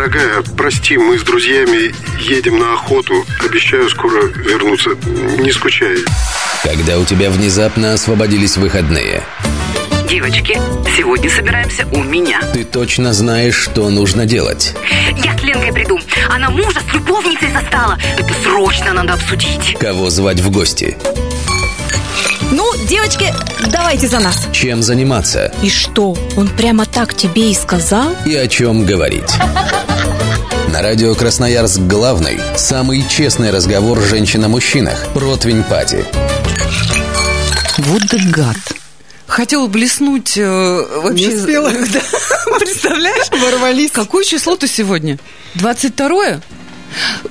Дорогая, прости, мы с друзьями едем на охоту. Обещаю скоро вернуться. Не скучай. Когда у тебя внезапно освободились выходные. Девочки, сегодня собираемся у меня. Ты точно знаешь, что нужно делать. Я с Ленкой приду. Она мужа с любовницей застала. Это срочно надо обсудить. Кого звать в гости? Ну, девочки, давайте за нас. Чем заниматься? И что, он прямо так тебе и сказал? И о чем говорить? На радио Красноярск главный, самый честный разговор женщин о мужчинах. Противень Пати. Вот да гад. Хотела блеснуть э, вообще... Не успела. Да. Представляешь? Ворвались. Какое число-то сегодня? 22-е?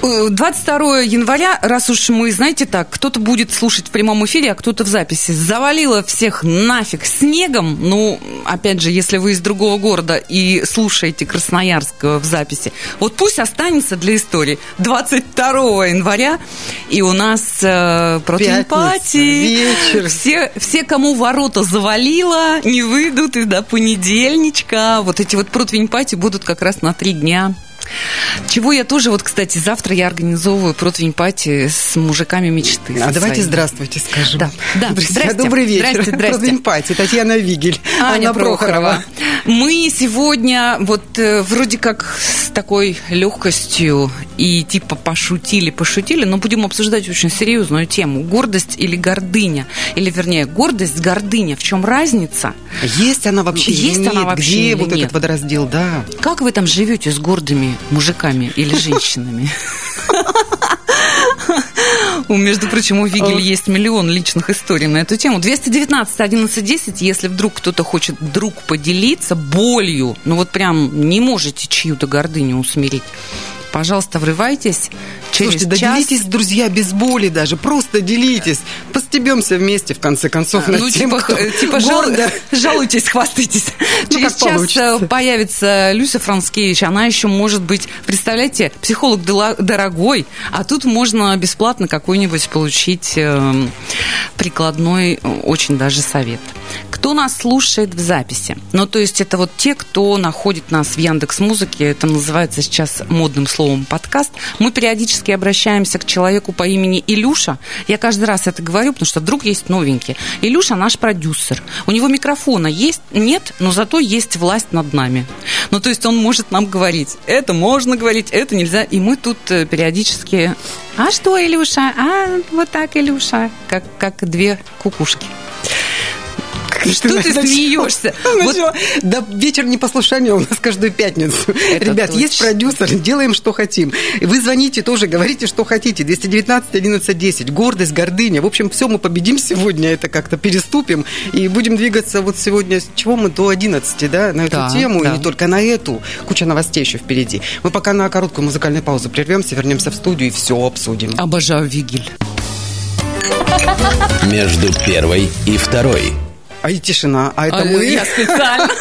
Э, 22 января, раз уж мы, знаете так, кто-то будет слушать в прямом эфире, а кто-то в записи. Завалило всех нафиг снегом. Ну, опять же, если вы из другого города и слушаете Красноярск в записи, вот пусть останется для истории. 22 января, и у нас э, противопати. Все, все, кому ворота завалило, не выйдут и до понедельничка. Вот эти вот противень-пати будут как раз на три дня. Чего я тоже, вот, кстати, завтра я организовываю противень пати с мужиками мечты. А давайте своими. здравствуйте скажем. Да, да. Друзья, Здрасте. добрый вечер. Здрасте, здрасте. Противень Пати, Татьяна Вигель, Аня Анна Прохорова. Мы сегодня вот э, вроде как с такой легкостью и типа пошутили, пошутили, но будем обсуждать очень серьезную тему. Гордость или гордыня? Или, вернее, гордость, гордыня. В чем разница? Есть она вообще или Есть нет? она вообще Где или вот нет? этот водораздел? Да. Как вы там живете с гордыми мужиками или женщинами? Между прочим, у Вигель есть миллион личных историй на эту тему. 219 11 10, если вдруг кто-то хочет вдруг поделиться болью, ну вот прям не можете чью-то гордыню усмирить, пожалуйста, врывайтесь. Через Слушайте, да час... делитесь, друзья, без боли даже. Просто делитесь. Постебемся вместе, в конце концов, над Ну, тем, типа, кто х- типа жал- жалуйтесь, хвастайтесь. Ну, Через час получится. э, появится Люся Францкевич. Она еще может быть, представляете, психолог дорогой, а тут можно бесплатно какой-нибудь получить эм, прикладной, э, очень даже совет. Кто нас слушает в записи? Ну, то есть это вот те, кто находит нас в Яндекс Музыке, это называется сейчас модным словом подкаст. Мы периодически обращаемся к человеку по имени Илюша. Я каждый раз это говорю, потому что вдруг есть новенькие. Илюша наш продюсер. У него микрофона есть, нет, но зато есть власть над нами. Ну, то есть он может нам говорить, это можно говорить, это нельзя. И мы тут э, периодически, а что, Илюша? А, вот так, Илюша. Как, как две кукушки. Что ты Начала- смеешься? Вот. Да вечер непослушания у нас каждую пятницу. Ребят, есть продюсер, делаем, что хотим. Вы звоните тоже, говорите, что хотите. 219 11 10. Гордость, гордыня. В общем, все мы победим сегодня, это как-то переступим. И будем двигаться вот сегодня, с чего мы, до 11, да, на эту Да, тему. да. И не только на эту. Куча новостей еще впереди. Мы пока на короткую музыкальную паузу прервемся, вернемся в студию и все обсудим. обожаю Вигель. Между первой и второй. А и тишина. А это А, мы. Я специально.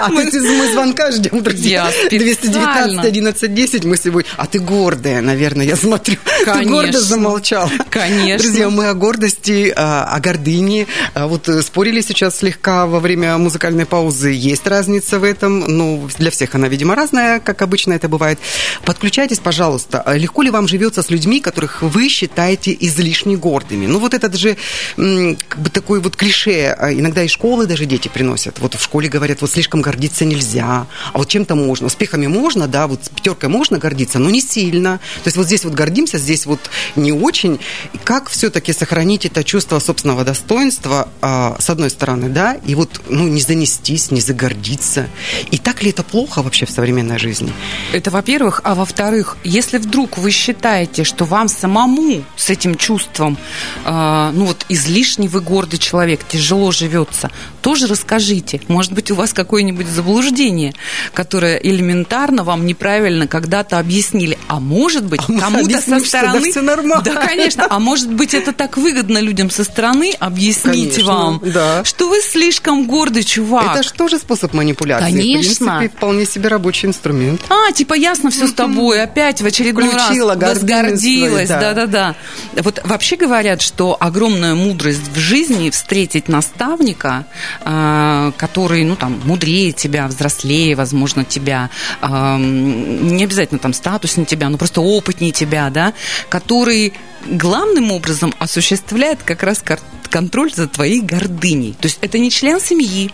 А ты, мы звонка ждем, друзья. Я специально. 219 11 10 мы сегодня. А ты гордая, наверное, я смотрю. Ты Конечно. гордо замолчал. Конечно. Друзья, мы о гордости, а, о гордыне. А Вот э, спорили сейчас слегка во время музыкальной паузы. Есть разница в этом. Ну, для всех она, видимо, разная, как обычно это бывает. Подключайтесь, пожалуйста. А Легко ли вам живется с людьми, которых вы считаете излишне гордыми? Ну, вот этот же как бы такой вот клише. А Иногда из школы даже дети приносят. Вот в школе говорят, вот слишком гордиться нельзя, а вот чем-то можно. Успехами можно, да, вот пятеркой можно гордиться, но не сильно. То есть вот здесь вот гордимся, здесь вот не очень. И как все-таки сохранить это чувство собственного достоинства, а, с одной стороны, да, и вот, ну, не занестись, не загордиться. И так ли это плохо вообще в современной жизни? Это во-первых. А во-вторых, если вдруг вы считаете, что вам самому с этим чувством, э, ну вот излишне вы гордый человек, тяжело живется, тоже расскажите. Может быть, у вас какое-нибудь заблуждение, которое элементарно вам неправильно когда-то объяснили. А может быть, мы кому-то со что да стороны... всё нормально. Да, конечно. А может быть, это так выгодно людям со стороны объяснить Конечно, вам, да. что вы слишком гордый чувак. Это же тоже способ манипуляции. Конечно. В принципе, вполне себе рабочий инструмент. А, типа ясно все с тобой, опять в очередной Включила раз возгордилась, да-да-да. Вот вообще говорят, что огромная мудрость в жизни встретить на наставника, э, который, ну, там, мудрее тебя, взрослее, возможно, тебя, э, не обязательно там статуснее тебя, но просто опытнее тебя, да, который главным образом осуществляет как раз контроль за твоей гордыней. То есть это не член семьи,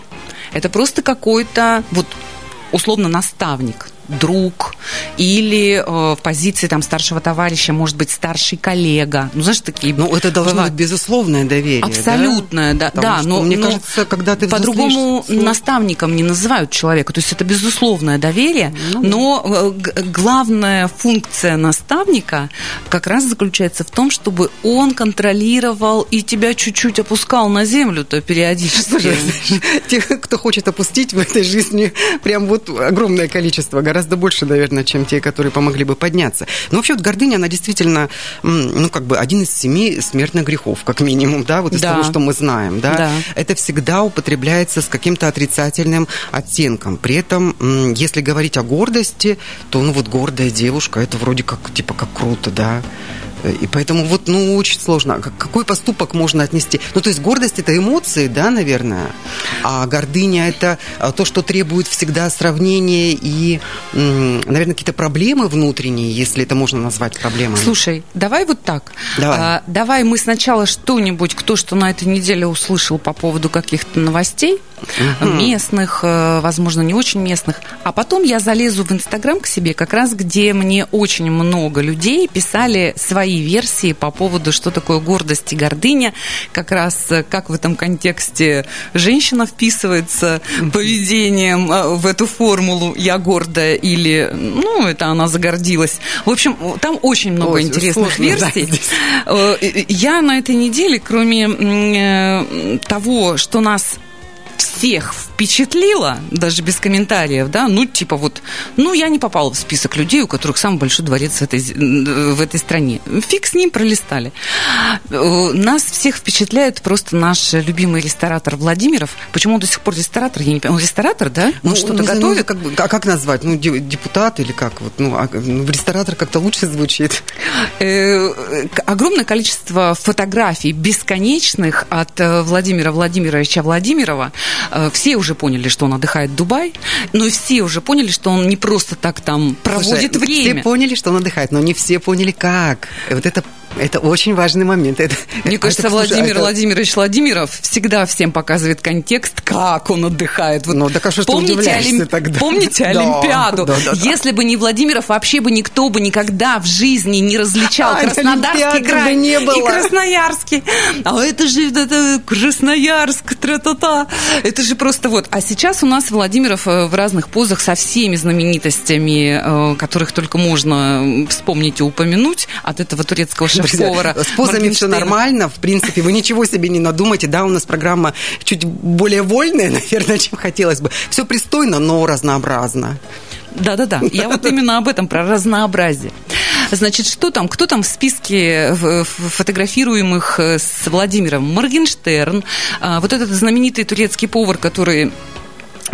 это просто какой-то вот условно наставник, друг или э, в позиции там старшего товарища, может быть, старший коллега. Ну, знаешь, такие Ну, это должно бывают. быть безусловное доверие. да? Абсолютное, да, Потому да, что, но мне но кажется, когда ты по-другому наставником не называют человека, то есть это безусловное доверие, Ну но э, г- главная функция наставника как раз заключается в том, чтобы он контролировал и тебя чуть-чуть опускал на землю-то периодически. Слушай, тех, кто хочет опустить в этой жизни, прям вот огромное количество, гораздо больше, наверное, чем те, которые помогли бы подняться. Но вообще вот гордыня, она действительно, ну, как бы один из семи смертных грехов, как минимум, да, вот из Да. того, что мы знаем, да. Да. Это всегда употребляется с каким-то отрицательным оттенком. При этом, если говорить о гордости, то, ну, вот гордая девушка, это вроде как, типа, как круто, да. И поэтому вот, ну, очень сложно. Как- Какой поступок можно отнести? Ну, то есть гордость – это эмоции, да, наверное? А гордыня – это а, то, что требует всегда сравнения и, наверное, какие-то проблемы внутренние, если это можно назвать проблемами. Слушай, давай вот так. Давай. А, давай мы сначала что-нибудь, кто что на этой неделе услышал по поводу каких-то новостей, местных, э, возможно, не очень местных, а потом я залезу в Инстаграм к себе, как раз где мне очень много людей писали свои версии по поводу, что такое гордость и гордыня, как раз э, как в этом контексте женщина вписывается поведением э, в эту формулу «я гордая» или, ну, это она загордилась. В общем, там очень много Ой, интересных сложно, да, версий. здесь. Э, Я на этой неделе, кроме э, того, что нас всех впечатлило, даже без комментариев, да, ну, типа вот, ну, я не попала в список людей, у которых самый большой дворец в этой, в этой стране. Фиг с ним пролистали. Нас всех впечатляет просто наш любимый ресторатор Владимиров. Почему он до сих пор ресторатор? Я не понимаю. Он ресторатор, да? Он что-то не знаю, готовит? ну, как, бы- а как назвать? Ну, де- депутат или как? Вот, ну, а, ну, ресторатор как-то лучше звучит. Э, огромное количество фотографий бесконечных от э, Владимира Владимировича Владимирова. Э, Все уже поняли, что он отдыхает в Дубай, но все уже поняли, что он не просто так там проводит Слушай, время. Все поняли, что он отдыхает, но не все поняли, как. Вот это, это очень важный момент. Это, Мне кажется, это, Владимир это- Владимирович Владимиров всегда всем показывает контекст, как он отдыхает. Вот Ну, так а что помните, удивляешься тогда? помните Олимпиаду? да, да, да. Если бы не Владимиров, вообще бы никто бы никогда в жизни не различал А, Краснодарский Олимпиады край не было. и Красноярский. А это же это Красноярск, тра-та-та. Это же просто вот. А сейчас у нас Владимиров э, в разных позах со всеми знаменитостями, э, которых только можно вспомнить и упомянуть, от этого турецкого шеф-повара. С позами все нормально, в принципе, вы ничего себе не надумайте, да, у нас программа чуть более вольная, наверное, чем хотелось бы. Все пристойно, но разнообразно. Да-да-да, я вот именно об этом, про разнообразие. Значит, что там, кто там в списке фотографируемых э, с Владимиром? Моргенштерн, а, вот этот знаменитый турецкий повар, который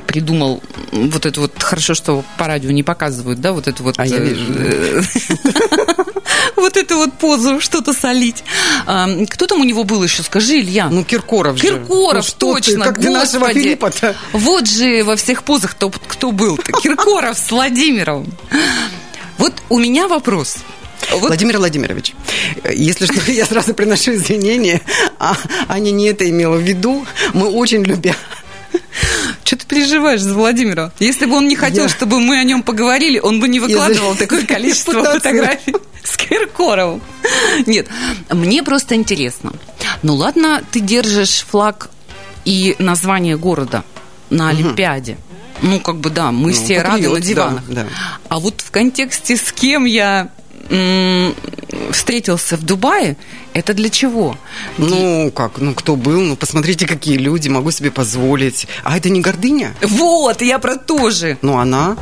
придумал вот это вот, хорошо, что по радио не показывают, да, вот это вот... А я э, вижу. Вот эту вот позу, что-то солить. А, Кто там у него был еще, скажи, Илья? Ну, Киркоров же. Киркоров, Ну, ты, точно, как ты нашего господи. Вот же во всех позах кто, кто был-то. Киркоров с Владимировым. Вот у меня вопрос. Вот Владимир Владимирович, если что, я сразу приношу извинения. А, Аня не это имела в виду. Мы очень любим... что ты переживаешь за Владимира? Если бы он не хотел, Я- чтобы мы о нем поговорили, он бы не выкладывал за- такое количество фотографий с Киркоровым. Нет, мне просто интересно. Ну ладно, ты держишь флаг и название города на Олимпиаде. Ну, как бы да, мы Ну, все рады на диванах. да, да. А вот в контексте с кем я встретился в Дубае, это для чего? Ну, как, ну, кто был? Ну, посмотрите, какие люди, могу себе позволить. А это не гордыня? Вот, я про то же. Ну, она...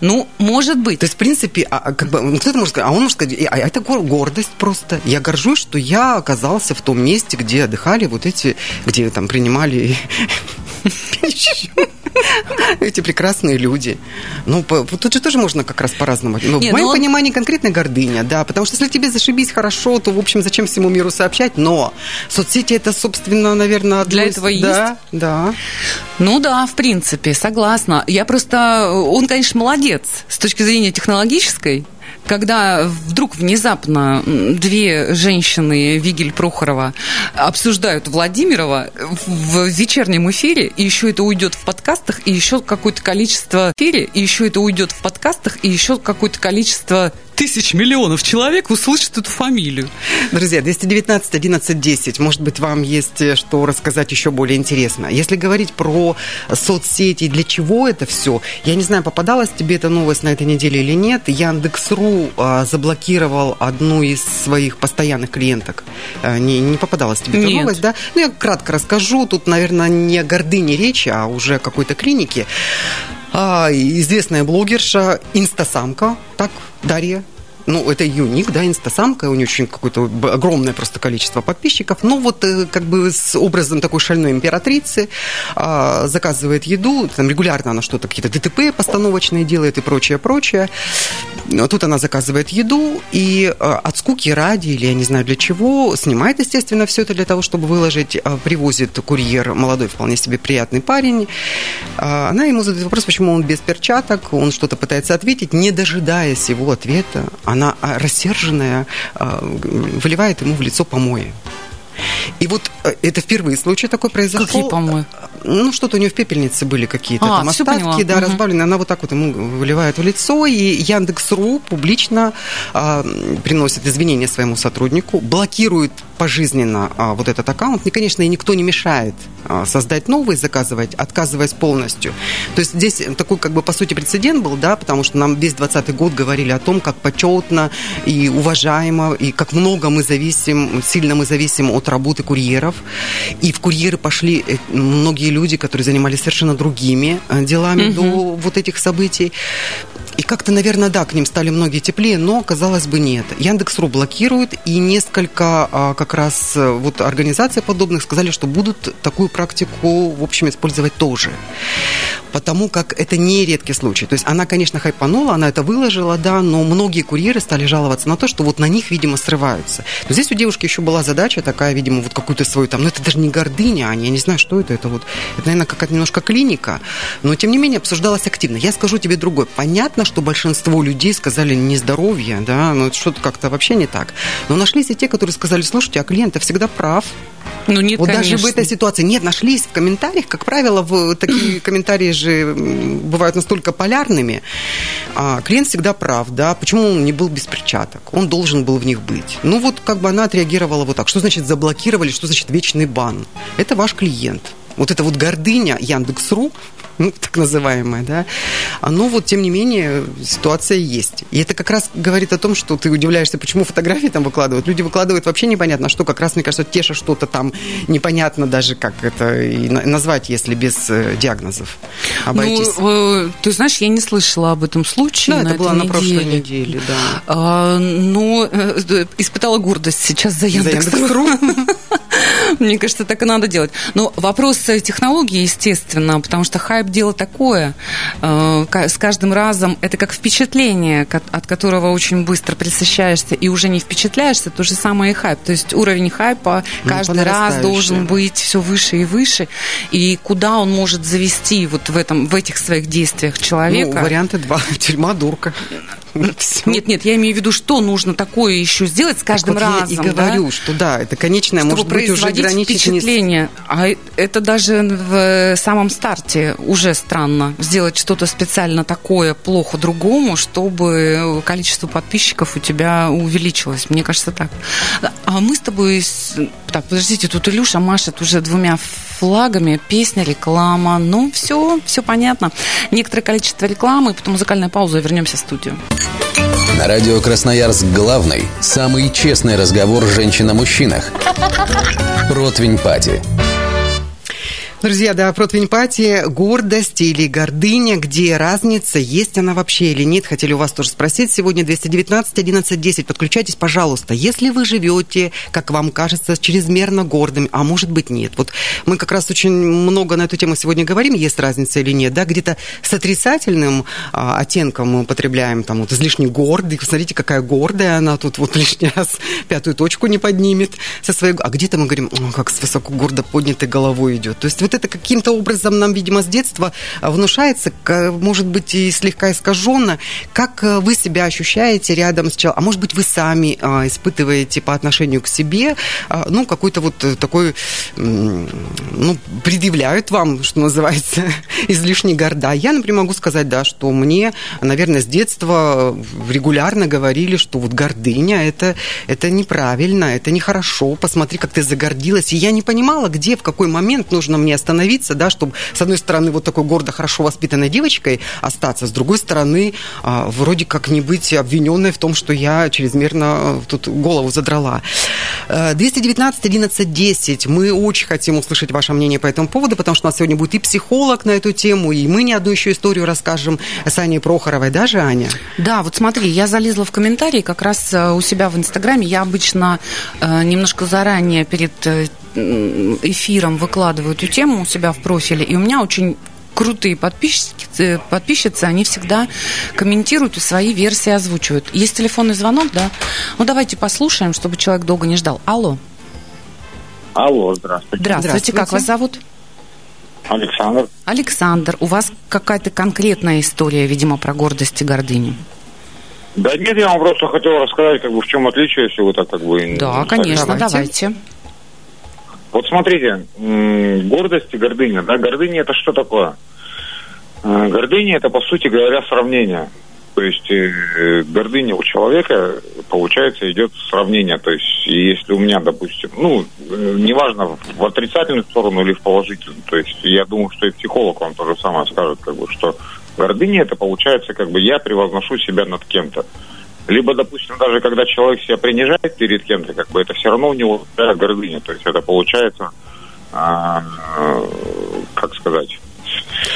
Ну, может быть. То есть, в принципе, а, а, как бы, ну, кто-то может сказать, а он может сказать, а это гор- гордость просто. Я горжусь, что я оказался в том месте, где отдыхали вот эти, где там принимали пищу. Эти прекрасные люди. Ну, тут же тоже можно как раз по-разному. Но в моем ну он- понимании конкретно гордыня, да. Потому что если тебе зашибись хорошо, то, в общем, зачем всему миру сообщать? Но соцсети это, собственно, наверное, Для этого и Да, да. Ну да, в принципе, согласна. Я просто... Он, конечно, молодец с точки зрения технологической. Когда вдруг внезапно две женщины, Вигель Прохорова, обсуждают Владимирова в вечернем эфире, и еще это уйдет в подкастах, и еще какое-то количество эфире, и еще это уйдет в подкастах, и еще какое-то количество тысяч миллионов человек услышат эту фамилию. Друзья, 219 11 10. Может быть, вам есть э, что рассказать еще более интересно. Если говорить про соцсети, для чего это все, я не знаю, попадалась тебе эта новость на этой неделе или нет. Яндекс.ру а, заблокировал одну из своих постоянных клиенток. А, Не, не попадалась тебе эта Нет. новость, да? Ну, я кратко расскажу. Тут, наверное, не о гордыне речи, а уже о какой-то клинике. А, известная блогерша, инстасамка, так, Дарья ну, это ее ник, да, инстасамка, у нее очень какое-то огромное просто количество подписчиков, но вот э, как бы с образом такой шальной императрицы а, заказывает еду, там регулярно она что-то, какие-то ДТП постановочные делает и прочее, прочее. Но тут она заказывает еду и а, от скуки ради, или я не знаю для чего, снимает, естественно, все это для того, чтобы выложить, а, привозит курьер, молодой, вполне себе приятный парень, а, она ему задает вопрос, почему он без перчаток, он что-то пытается ответить, не дожидаясь его ответа, она а, рассерженная а, выливает ему в лицо помои. И вот э, это впервые случай такой произошел. Какие помои? Ну, что-то у нее в пепельнице были какие-то А, там остатки, поняла. да, Мгм. разбавленные. Она вот так вот ему выливает в лицо, и Яндекс.ру публично а, приносит извинения своему сотруднику, блокирует пожизненно а, вот этот аккаунт. И, конечно, и никто не мешает а, создать новый, заказывать, отказываясь полностью. То есть здесь такой, как бы, по сути, прецедент был, да, потому что нам весь 20 год говорили о том, как почетно и уважаемо, и как много мы зависим, сильно мы зависим от работы курьеров. И в курьеры пошли э, многие люди, которые занимались совершенно другими э, делами до вот этих событий. И как-то, наверное, да, к ним стали многие теплее, но, казалось бы, нет. Яндекс.ру блокирует, и несколько а, как раз э, вот организаций подобных сказали, что будут такую практику, в общем, использовать тоже. Потому как это не редкий случай. То есть она, конечно, хайпанула, она это выложила, да, но многие курьеры стали жаловаться на то, что вот на них, видимо, срываются. Но здесь у девушки еще была задача такая, видимо, вот какую-то свою там, ну это даже не гордыня, Аня, я не знаю, что это, это вот, это, наверное, какая-то немножко клиника, но тем не менее обсуждалось активно. Я скажу тебе другое. Понятно, что большинство людей сказали нездоровье, да, но это что-то как-то вообще не так. Но нашлись и те, которые сказали, слушайте, а клиент всегда прав, Ну нет, вот даже в конечно. этой ситуации нет, нашлись в комментариях, как правило, в такие комментарии же бывают настолько полярными. А, клиент всегда прав, да, почему он не был без перчаток? Он должен был в них быть. Ну вот как бы она отреагировала вот так. Что значит заблокировали, что значит вечный бан? Это ваш клиент. Вот эта вот гордыня Яндекс.ру, ну, так называемая, да, оно вот, тем не менее, ситуация есть. И это как раз говорит о том, что ты удивляешься, почему фотографии там выкладывают. Люди выкладывают вообще непонятно что, как раз, мне кажется, теша что-то там непонятно даже, как это и на- назвать, если без э, диагнозов обойтись. Ну, э, ты знаешь, я не слышала об этом случае. да, на это было на прошлой неделе. да. А, но э, испытала гордость сейчас за За Яндекс.ру. Мне кажется, так и надо делать. Но вопрос э, технологии, естественно, потому что хайп дело такое. Э, С каждым разом это как впечатление, от которого очень быстро присыщаешься и уже не впечатляешься, то же самое и хайп. То есть уровень хайпа Ну, каждый по раз должен быть все выше и выше. И куда он может завести вот в, этом, в этих своих действиях человека? Ну, варианты два. Тюрьма, дурка. Нет, нет, я имею в виду, что нужно такое еще сделать с каждым Так вот разом. Я и да? говорю, что да, это конечное, чтобы может быть, уже не впечатление. А это даже в самом старте уже странно. Сделать что-то специально такое плохо другому, чтобы количество подписчиков у тебя увеличилось. Мне кажется, так. А мы с тобой... Так, подождите, тут Илюша машет уже двумя флагами. Песня, реклама. Ну, все, все понятно. Некоторое количество рекламы, потом музыкальная пауза, и вернемся в студию. На радио Красноярск главный, самый честный разговор женщин о мужчинах. Ротвень Пати. Друзья, да, против эмпатии, гордость или гордыня, где разница, есть она вообще или нет, хотели у вас тоже спросить. Сегодня 219 11 10. Подключайтесь, пожалуйста. Если вы живете, как вам кажется, чрезмерно гордым, а может быть нет. Вот мы как раз очень много на эту тему сегодня говорим, есть разница или нет, да, где-то с отрицательным а, оттенком мы употребляем, там, вот излишне гордый, посмотрите, какая гордая она тут вот лишний раз пятую точку не поднимет со своей... А где-то мы говорим, как с высоко гордо поднятой головой идет. То есть вот это каким-то образом нам, видимо, с детства а, внушается, может быть, и слегка искаженно. Как э, вы себя ощущаете рядом с человеком? А может быть, вы сами а, испытываете по отношению к себе, а, ну, какой-то вот э, такой, ну, предъявляют вам, что называется, излишне горда. Я, например, могу сказать, да, что мне, наверное, с детства регулярно говорили, что вот гордыня это, это неправильно, это нехорошо, посмотри, как ты загордилась. И я не понимала, где, в какой момент нужно мне остановиться, да, чтобы, с одной стороны, вот такой гордо, хорошо воспитанной девочкой остаться, с другой стороны, а, вроде как не быть обвиненной в том, что я чрезмерно э, тут голову задрала. 219 11 10. Мы очень хотим услышать ваше мнение по этому поводу, потому что у нас сегодня будет и психолог на эту тему, и мы не одну еще историю расскажем с Аней Прохоровой, даже Аня? Да, вот смотри, я залезла в комментарии как раз э, у себя в Инстаграме. Я обычно э, немножко заранее перед эфиром выкладываю эту тему у себя в профиле, и у меня очень крутые подписчики, э, подписчицы, они всегда комментируют и свои версии озвучивают. Есть телефонный звонок, да? Ну, давайте послушаем, чтобы человек долго не ждал. Алло. Алло, здравствуйте. Здравствуйте, здравствуйте. как вас зовут? Александр. Александр, у вас какая-то конкретная история, видимо, про гордость и гордыню? Да нет, я вам просто хотел рассказать, как бы в чем отличие, если вы так как бы... Да, конечно, давайте. давайте. Вот смотрите, гордость и гордыня, да, гордыня это что такое? Э, гордыня это, по сути говоря, сравнение. То есть э, гордыня у человека, получается, идет сравнение. То есть если у меня, допустим, ну, э, неважно, в отрицательную сторону или в положительную. То есть я думаю, что и психолог вам то же самое скажет, как бы, что гордыня это получается, как бы я превозношу себя над кем-то. Либо, допустим, даже когда человек себя принижает перед кем-то, как бы это все равно у него да, гордыня. То есть это получается, а, как сказать,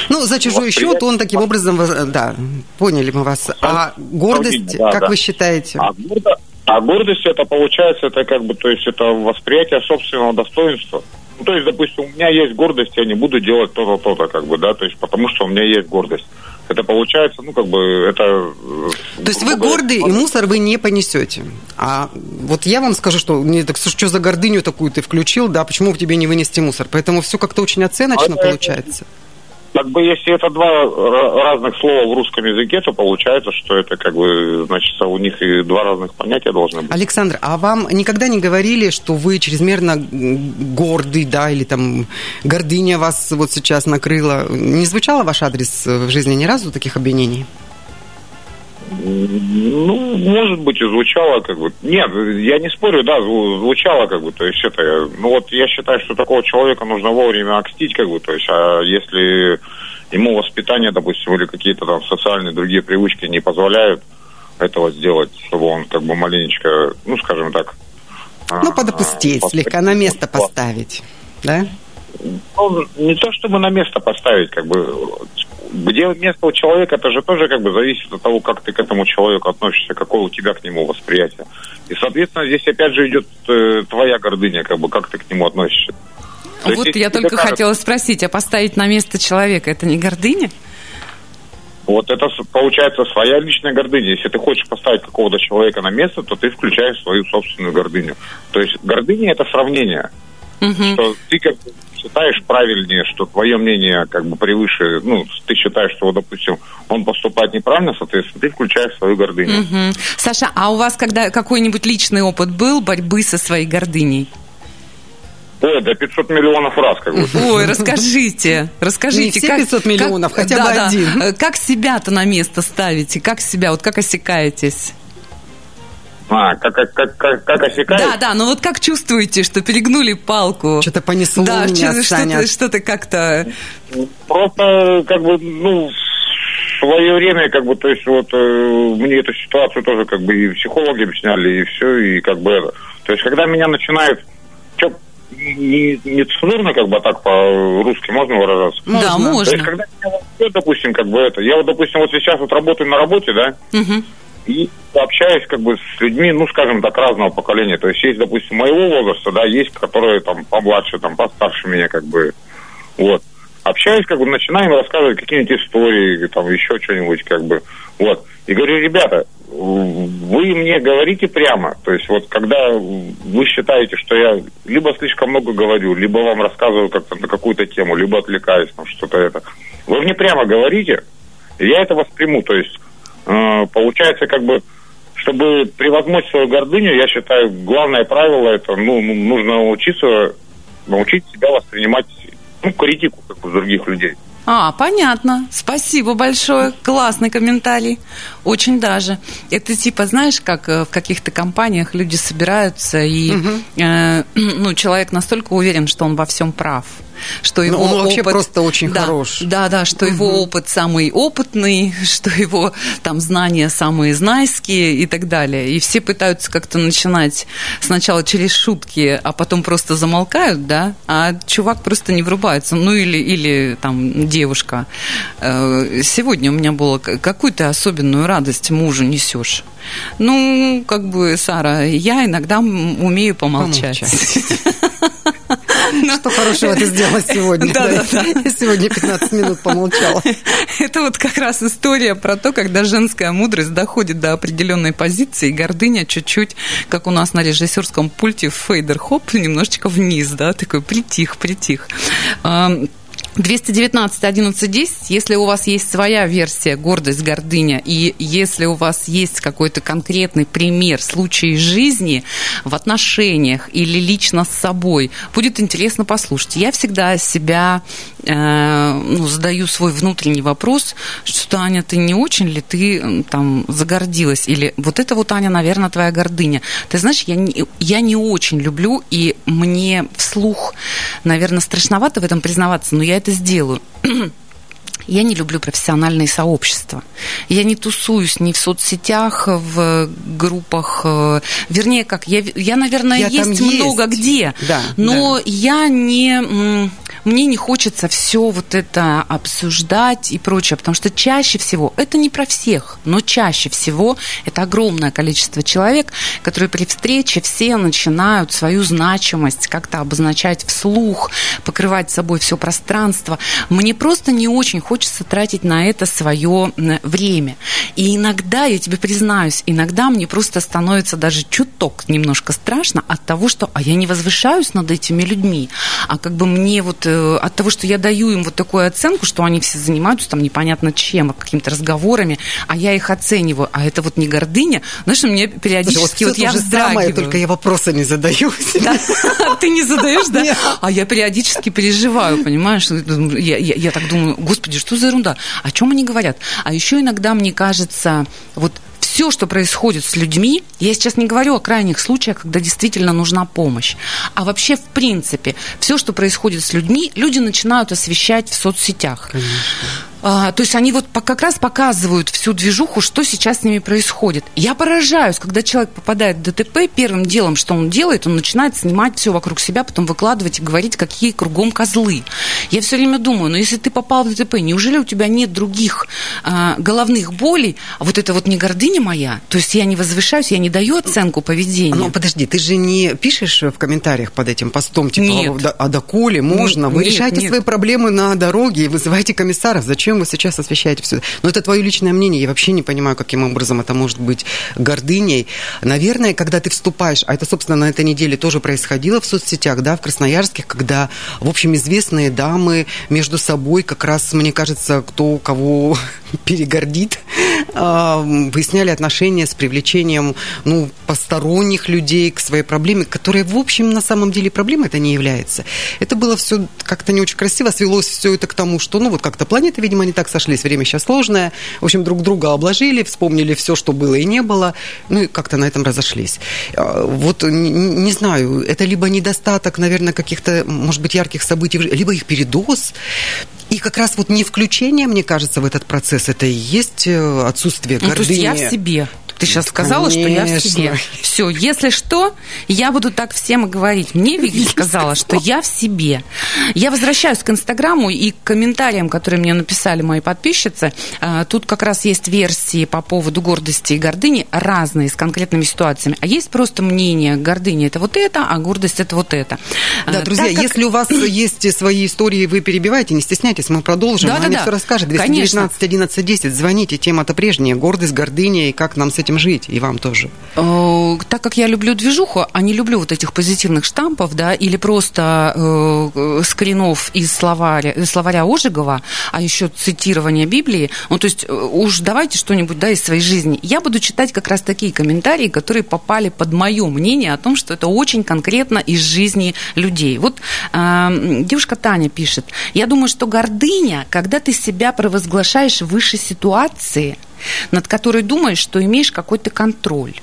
ну, за чужой счет он таким образом, да, поняли мы вас. А гордость, да, как да. вы считаете? А, гордо, а гордость это получается, это как бы, то есть это восприятие собственного достоинства. Ну, то есть, допустим, у меня есть гордость, я не буду делать то-то, то-то, как бы, да, то есть потому что у меня есть гордость это получается, ну, как бы, это... Э, То есть вы горды, и мусор вы не понесете. А вот я вам скажу, что, не, так что за гордыню такую ты включил, да, почему бы тебе не вынести мусор? Поэтому все как-то очень оценочно а получается. Это как бы если это два разных слова в русском языке, то получается, что это как бы, значит, у них и два разных понятия должны быть. Александр, а вам никогда не говорили, что вы чрезмерно гордый, да, или там гордыня вас вот сейчас накрыла? Не звучало ваш адрес в жизни ни разу таких обвинений? Ну, может быть, и звучало как бы. Нет, я не спорю, да, звучало как бы, то есть это, ну вот я считаю, что такого человека нужно вовремя окстить, как бы, то есть, а если ему воспитание, допустим, или какие-то там социальные другие привычки не позволяют этого сделать, чтобы он как бы маленечко, ну, скажем так... Ну, подопустить, а, слегка на место поставить, да? Ну, не то чтобы на место поставить, как бы где место у человека, это же тоже как бы зависит от того, как ты к этому человеку относишься, какое у тебя к нему восприятие. И, соответственно, здесь опять же идет э, твоя гордыня, как бы, как ты к нему относишься. То вот есть, я только кажется... хотела спросить, а поставить на место человека, это не гордыня? Вот это получается своя личная гордыня. Если ты хочешь поставить какого-то человека на место, то ты включаешь свою собственную гордыню. То есть гордыня это сравнение. Угу. Что ты как считаешь правильнее, что твое мнение как бы превыше, ну, ты считаешь, что, вот, допустим, он поступает неправильно, соответственно, ты включаешь свою гордыню. Угу. Саша, а у вас когда какой-нибудь личный опыт был борьбы со своей гордыней? Ой, да 500 миллионов раз как бы. Ой, расскажите, расскажите. Не все как, 500 миллионов, как, хотя да, бы да, один. Как себя-то на место ставите? Как себя, вот как осекаетесь? А, как, как, как, как, как осекает? Да, да, но вот как чувствуете, что перегнули палку? Что-то понесло да, меня, что, Саня. Что-то, как-то... Просто, как бы, ну, в свое время, как бы, то есть, вот, э, мне эту ситуацию тоже, как бы, и психологи объясняли, и все, и как бы это. То есть, когда меня начинают... Что не, не цензурно, как бы, а так по-русски можно выражаться? Да, можно. То есть, когда меня допустим, как бы это, я вот, допустим, вот сейчас вот работаю на работе, да, Мгм. И общаюсь как бы с людьми, ну, скажем так, разного поколения. То есть есть, допустим, моего возраста, да, есть, которые там помладше, там, постарше меня, как бы, вот. Общаюсь, как бы, начинаем рассказывать какие-нибудь истории, там, еще что-нибудь, как бы, вот. И говорю, ребята, вы мне говорите прямо, то есть вот когда вы считаете, что я либо слишком много говорю, либо вам рассказываю как-то на какую-то тему, либо отвлекаюсь, там, что-то это, вы мне прямо говорите, и я это восприму, то есть получается, как бы, чтобы превозмочь свою гордыню, я считаю, главное правило это, ну, ну, нужно учиться, научить себя воспринимать, ну, критику, как бы, других людей. А, понятно. Спасибо большое. Классный комментарий. Очень даже. Это типа, знаешь, как э, в каких-то компаниях люди собираются, и э, ну, человек настолько уверен, что он во всем прав. Что его Ну, он вообще опыт- просто очень Да, хорош. Да, да, что его опыт самый опытный, что его там знания самые знайские и так далее. И все пытаются как-то начинать сначала через шутки, а потом просто замолкают, да, а чувак просто не врубается. Ну или, или там девушка. Э, Сегодня у меня было, к- какую ты особенную радость мужу несешь? Ну, как бы, Сара, я иногда умею помолчать. Что хорошего ты сделала сегодня? Да, да, да. Я сегодня 15 минут помолчала. Это вот как раз история про то, когда женская мудрость доходит до определенной позиции, и гордыня чуть-чуть, как у нас на режиссерском пульте фейдер хоп, немножечко вниз, да, такой притих, притих. Ам, 219 11 10, если у вас есть своя версия гордость, гордыня, и если у вас есть какой-то конкретный пример, случай из жизни в отношениях или лично с собой, будет интересно послушать. Я всегда себя ну, задаю свой внутренний вопрос, что, Аня, ты не очень ли ты там загордилась? Или вот это вот, Аня, наверное, твоя гордыня. Ты знаешь, я не, я не очень люблю, и мне вслух, наверное, страшновато в этом признаваться, но я это сделаю. Я не люблю профессиональные сообщества. Я не тусуюсь ни в соцсетях, в группах. э, Вернее, как, я, я наверное, Я есть есть. много где. Да, но я не... Мне не хочется все вот это обсуждать и прочее, потому что чаще всего, это не про всех, но чаще всего это огромное количество человек, которые при встрече все начинают свою значимость как-то обозначать вслух, покрывать собой все пространство. Мне просто не очень хочется тратить на это свое время. И иногда, я тебе признаюсь, иногда мне просто становится даже чуток немножко страшно от того, что а я не возвышаюсь над этими людьми, а как бы мне вот э, от того, что я даю им вот такую оценку, что они все занимаются там непонятно чем, какими-то разговорами, а я их оцениваю, а это вот не гордыня, знаешь, мне Слушай, периодически вот, всё я же самое, вздрагиваю. только я вопросы не задаю. Да. Ты не задаешь, да? Нет. А я периодически переживаю, понимаешь? Я, я- я так думаю, господи, что за ерунда? О чем они говорят? А еще иногда мне кажется, вот все, что происходит с людьми, я сейчас не говорю о крайних случаях, когда действительно нужна помощь, а вообще в принципе, все, что происходит с людьми, люди начинают освещать в соцсетях. А, то есть они вот как раз показывают всю движуху, что сейчас с ними происходит. Я поражаюсь, когда человек попадает в ДТП, первым делом, что он делает, он начинает снимать все вокруг себя, потом выкладывать и говорить, какие кругом козлы. Я все время думаю, ну если ты попал в ДТП, неужели у тебя нет других а, головных болей? А вот это вот не гордыня моя? То есть я не возвышаюсь, я не даю оценку поведению. Ну, подожди, ты же не пишешь в комментариях под этим постом, типа, Нет. «Да- а доколе можно? Вы Нет, решайте нет. свои проблемы на дороге и вызывайте комиссаров. Зачем вы сейчас освещаете все? Но это твое личное мнение. Я вообще не понимаю, каким образом это может быть гордыней. Наверное, когда ты вступаешь, а это, собственно, на этой неделе тоже происходило в соцсетях, да, в Красноярске, когда, в общем, известные дамы между собой как раз, мне кажется, кто кого перегордит, а, выясняли отношения с привлечением ну, посторонних людей к своей проблеме, которая, в общем, на самом деле проблема это не является. Это было все как-то не очень красиво, свелось все это к тому, что, ну, вот как-то планеты, видимо, не так сошлись, время сейчас сложное, в общем, друг друга обложили, вспомнили все, что было и не было, ну, и как-то на этом разошлись. А, Вот, не, не знаю, это либо недостаток, наверное, каких-то, может быть, ярких событий, либо их передоз, и как раз вот не включение, мне кажется, в этот процесс, это и есть э, отсутствие Ну, то гордыни. есть я в себе. Ты сейчас сказала, что я в себе. Конечно. Все, если что, я буду так всем и говорить. Мне Вики сказала, что я в себе. Я возвращаюсь к Инстаграму и к комментариям, которые мне написали мои подписчицы. А, Тут как раз есть версии по поводу гордости и гордыни разные, с конкретными ситуациями. А есть просто мнение, гордыня это вот это, а гордость это вот это. Да, А, друзья, так как- если у вас есть свои истории, вы перебиваете, не стесняйтесь, мы продолжим. Да, Аня да. все расскажет. Конечно. 219 11 10. Звоните, тема-то прежняя. Гордость, гордыня и как нам с этим жить. И вам тоже. Э, Так как я люблю движуху, а не люблю вот этих позитивных штампов, да, или просто э, э, скринов из словаря, из словаря Ожегова, а еще цитирование Библии, ну, то есть э, уж давайте что-нибудь, да, из своей жизни. Я буду читать как раз такие комментарии, которые попали под мое мнение о том, что это очень конкретно из жизни людей. Вот э, девушка Таня пишет, я думаю, что гордыня, когда ты себя провозглашаешь выше ситуации, над которой думаешь, что имеешь какой-то контроль.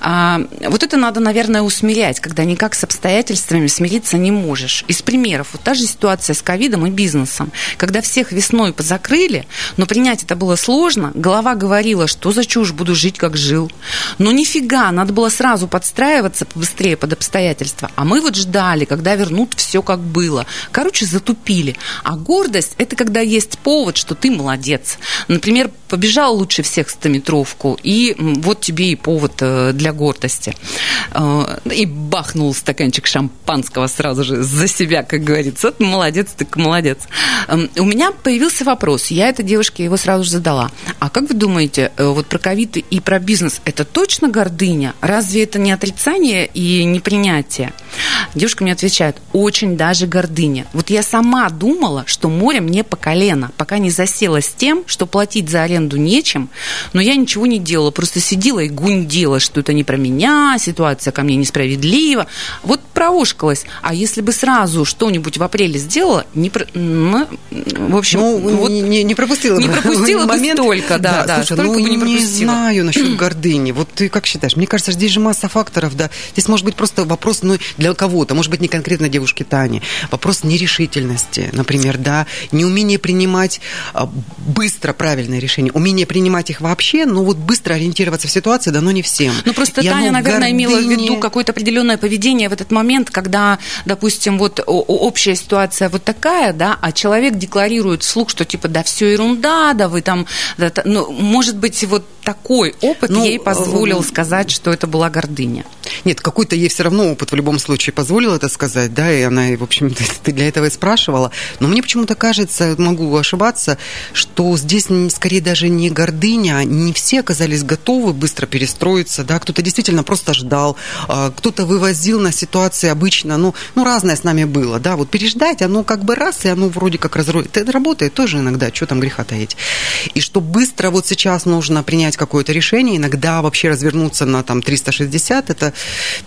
А, вот это надо, наверное, усмирять, когда никак с обстоятельствами смириться не можешь. Из примеров, вот та же ситуация с ковидом и бизнесом. Когда всех весной позакрыли, но принять это было сложно, голова говорила, что за чушь буду жить, как жил. Но нифига, надо было сразу подстраиваться быстрее под обстоятельства. А мы вот ждали, когда вернут все как было. Короче, затупили. А гордость – это когда есть повод, что ты молодец. Например, побежал лучше всех стометровку, и вот тебе и повод э, для гордости. Э, И бахнул стаканчик шампанского сразу же за себя, как говорится. Молодец, так молодец. Эм, У меня появился вопрос, я этой девушке его сразу же задала. А как вы думаете, э, вот про ковид и про бизнес, это точно гордыня? Разве это не отрицание и не принятие? Девушка мне отвечает, очень даже гордыня. Вот я сама думала, что море мне по колено, пока не засела с тем, что платить за аренду нечем, но я ничего не делала, просто сидела и гундела, что это не про меня, ситуация ко мне несправедлива. Вот проушкалась. А если бы сразу что-нибудь в апреле сделала, не про- ну, в общем, Ну, вот не, не- не пропустила не бы пропустила бы момент. столько, да, да, слушай, столько ну, бы не пропустила. знаю насчет гордыни. Вот ты как считаешь? Мне кажется, здесь же масса факторов, да. Здесь может быть просто вопрос, ну, для кого-то, может быть, не конкретно девушки Тани. Вопрос нерешительности, например, да. Неумение принимать а, быстро правильные решения. Умение принимать их вообще, ну, вот быстро ориентироваться в ситуации дано не всем. Ну, просто И Таня, оно наверное, имела в виду гордыне- какое-то определенное поведение в этот момент, когда, допустим, вот общая ситуация вот такая, да, а человек декларирует вслух, что типа, да, все ерунда, да, вы там, да, ну, может быть, вот такой опыт Ну, ей позволил э, сказать, что это была гордыня. Нет, какой-то ей все равно опыт в любом случае позволил это сказать, да, и она, в общем-то, ты для этого и спрашивала. Но мне почему-то кажется, могу ошибаться, что здесь скорее даже не гордыня, а не все оказались готовы быстро перестроиться, да, кто-то действительно просто ждал, а, кто-то вывозил на ситуации обычно, ну, ну, разное с нами было, да, вот переждать, оно как бы раз, и оно вроде как разроет. Это работает тоже иногда, что там греха таить. И что быстро вот сейчас нужно принять какое-то решение, иногда вообще развернуться на там 360, это,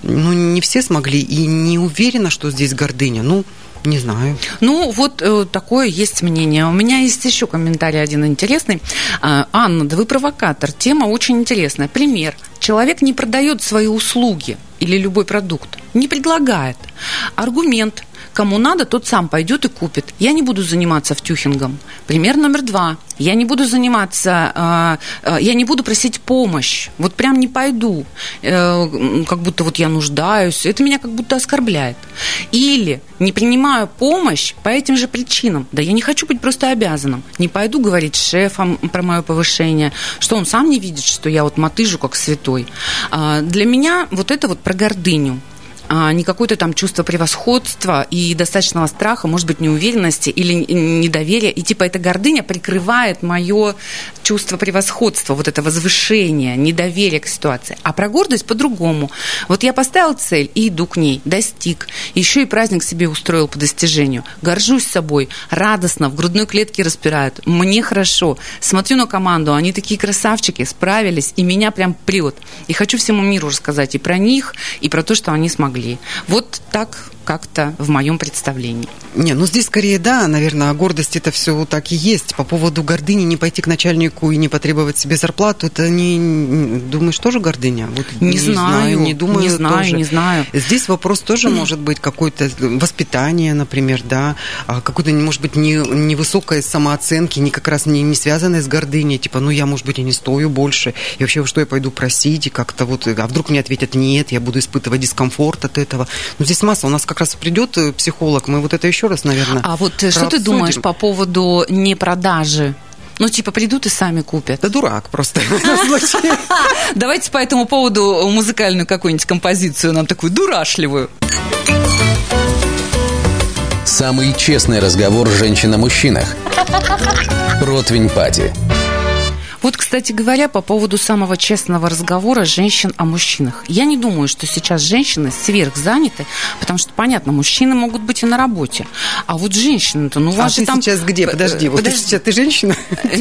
ну, не все смогли, и не уверена, что здесь гордыня, ну, не знаю. Ну, вот э, такое есть мнение. У меня есть еще комментарий один интересный. А, Анна, да вы провокатор. Тема очень интересная. Пример. Человек не продает свои услуги или любой продукт, не предлагает. Аргумент. Кому надо, тот сам пойдет и купит. Я не буду заниматься втюхингом. Пример номер два. Я не буду заниматься, э, э, я не буду просить помощь. Вот прям не пойду. Э, как будто вот я нуждаюсь. Это меня как будто оскорбляет. Или не принимаю помощь по этим же причинам. Да я не хочу быть просто обязанным. Не пойду говорить с шефом про мое повышение, что он сам не видит, что я вот мотыжу как святой. А, Для меня вот это вот про гордыню а, не какое-то там чувство превосходства и достаточного страха, может быть, неуверенности или недоверия. И типа эта гордыня прикрывает мое чувство превосходства, вот это возвышение, недоверие к ситуации. А про гордость по-другому. Вот я поставил цель и иду к ней, достиг. Еще и праздник себе устроил по достижению. Горжусь собой, радостно, в грудной клетке распирают. Мне хорошо. Смотрю на команду, они такие красавчики, справились, и меня прям прет. И хочу всему миру рассказать и про них, и про то, что они смогли. Вот так как-то в моем представлении. Не, ну здесь скорее да, наверное, гордость это все так и есть. По поводу гордыни не пойти к начальнику и не потребовать себе зарплату, это не, не думаешь тоже гордыня? Вот, Не знаю, не думаю не знаю, тоже. не знаю. Здесь вопрос тоже может быть какое-то воспитание, например, да, а какой-то, может быть, не, невысокой самооценки, не как раз не, не связанной с гордыней, типа, ну я, может быть, и не стою больше, и вообще, что я пойду просить, и как-то вот, а вдруг мне ответят нет, я буду испытывать дискомфорт от этого. Ну здесь масса, у нас как раз придет э, психолог, мы вот это еще раз, наверное, А вот э, что ты думаешь по поводу непродажи? Ну, типа, придут и сами купят. Да дурак просто. Давайте по этому поводу музыкальную какую-нибудь композицию нам такую дурашливую. Самый честный разговор женщин о мужчинах. Противень Пати. Вот, кстати говоря, по поводу самого честного разговора женщин о мужчинах. Я не думаю, что сейчас женщины сверхзаняты, потому что, понятно, мужчины могут быть и на работе. А вот женщины-то, ну, у А же ты там... сейчас где? Подожди, вот ты Подожди. сейчас, ты женщина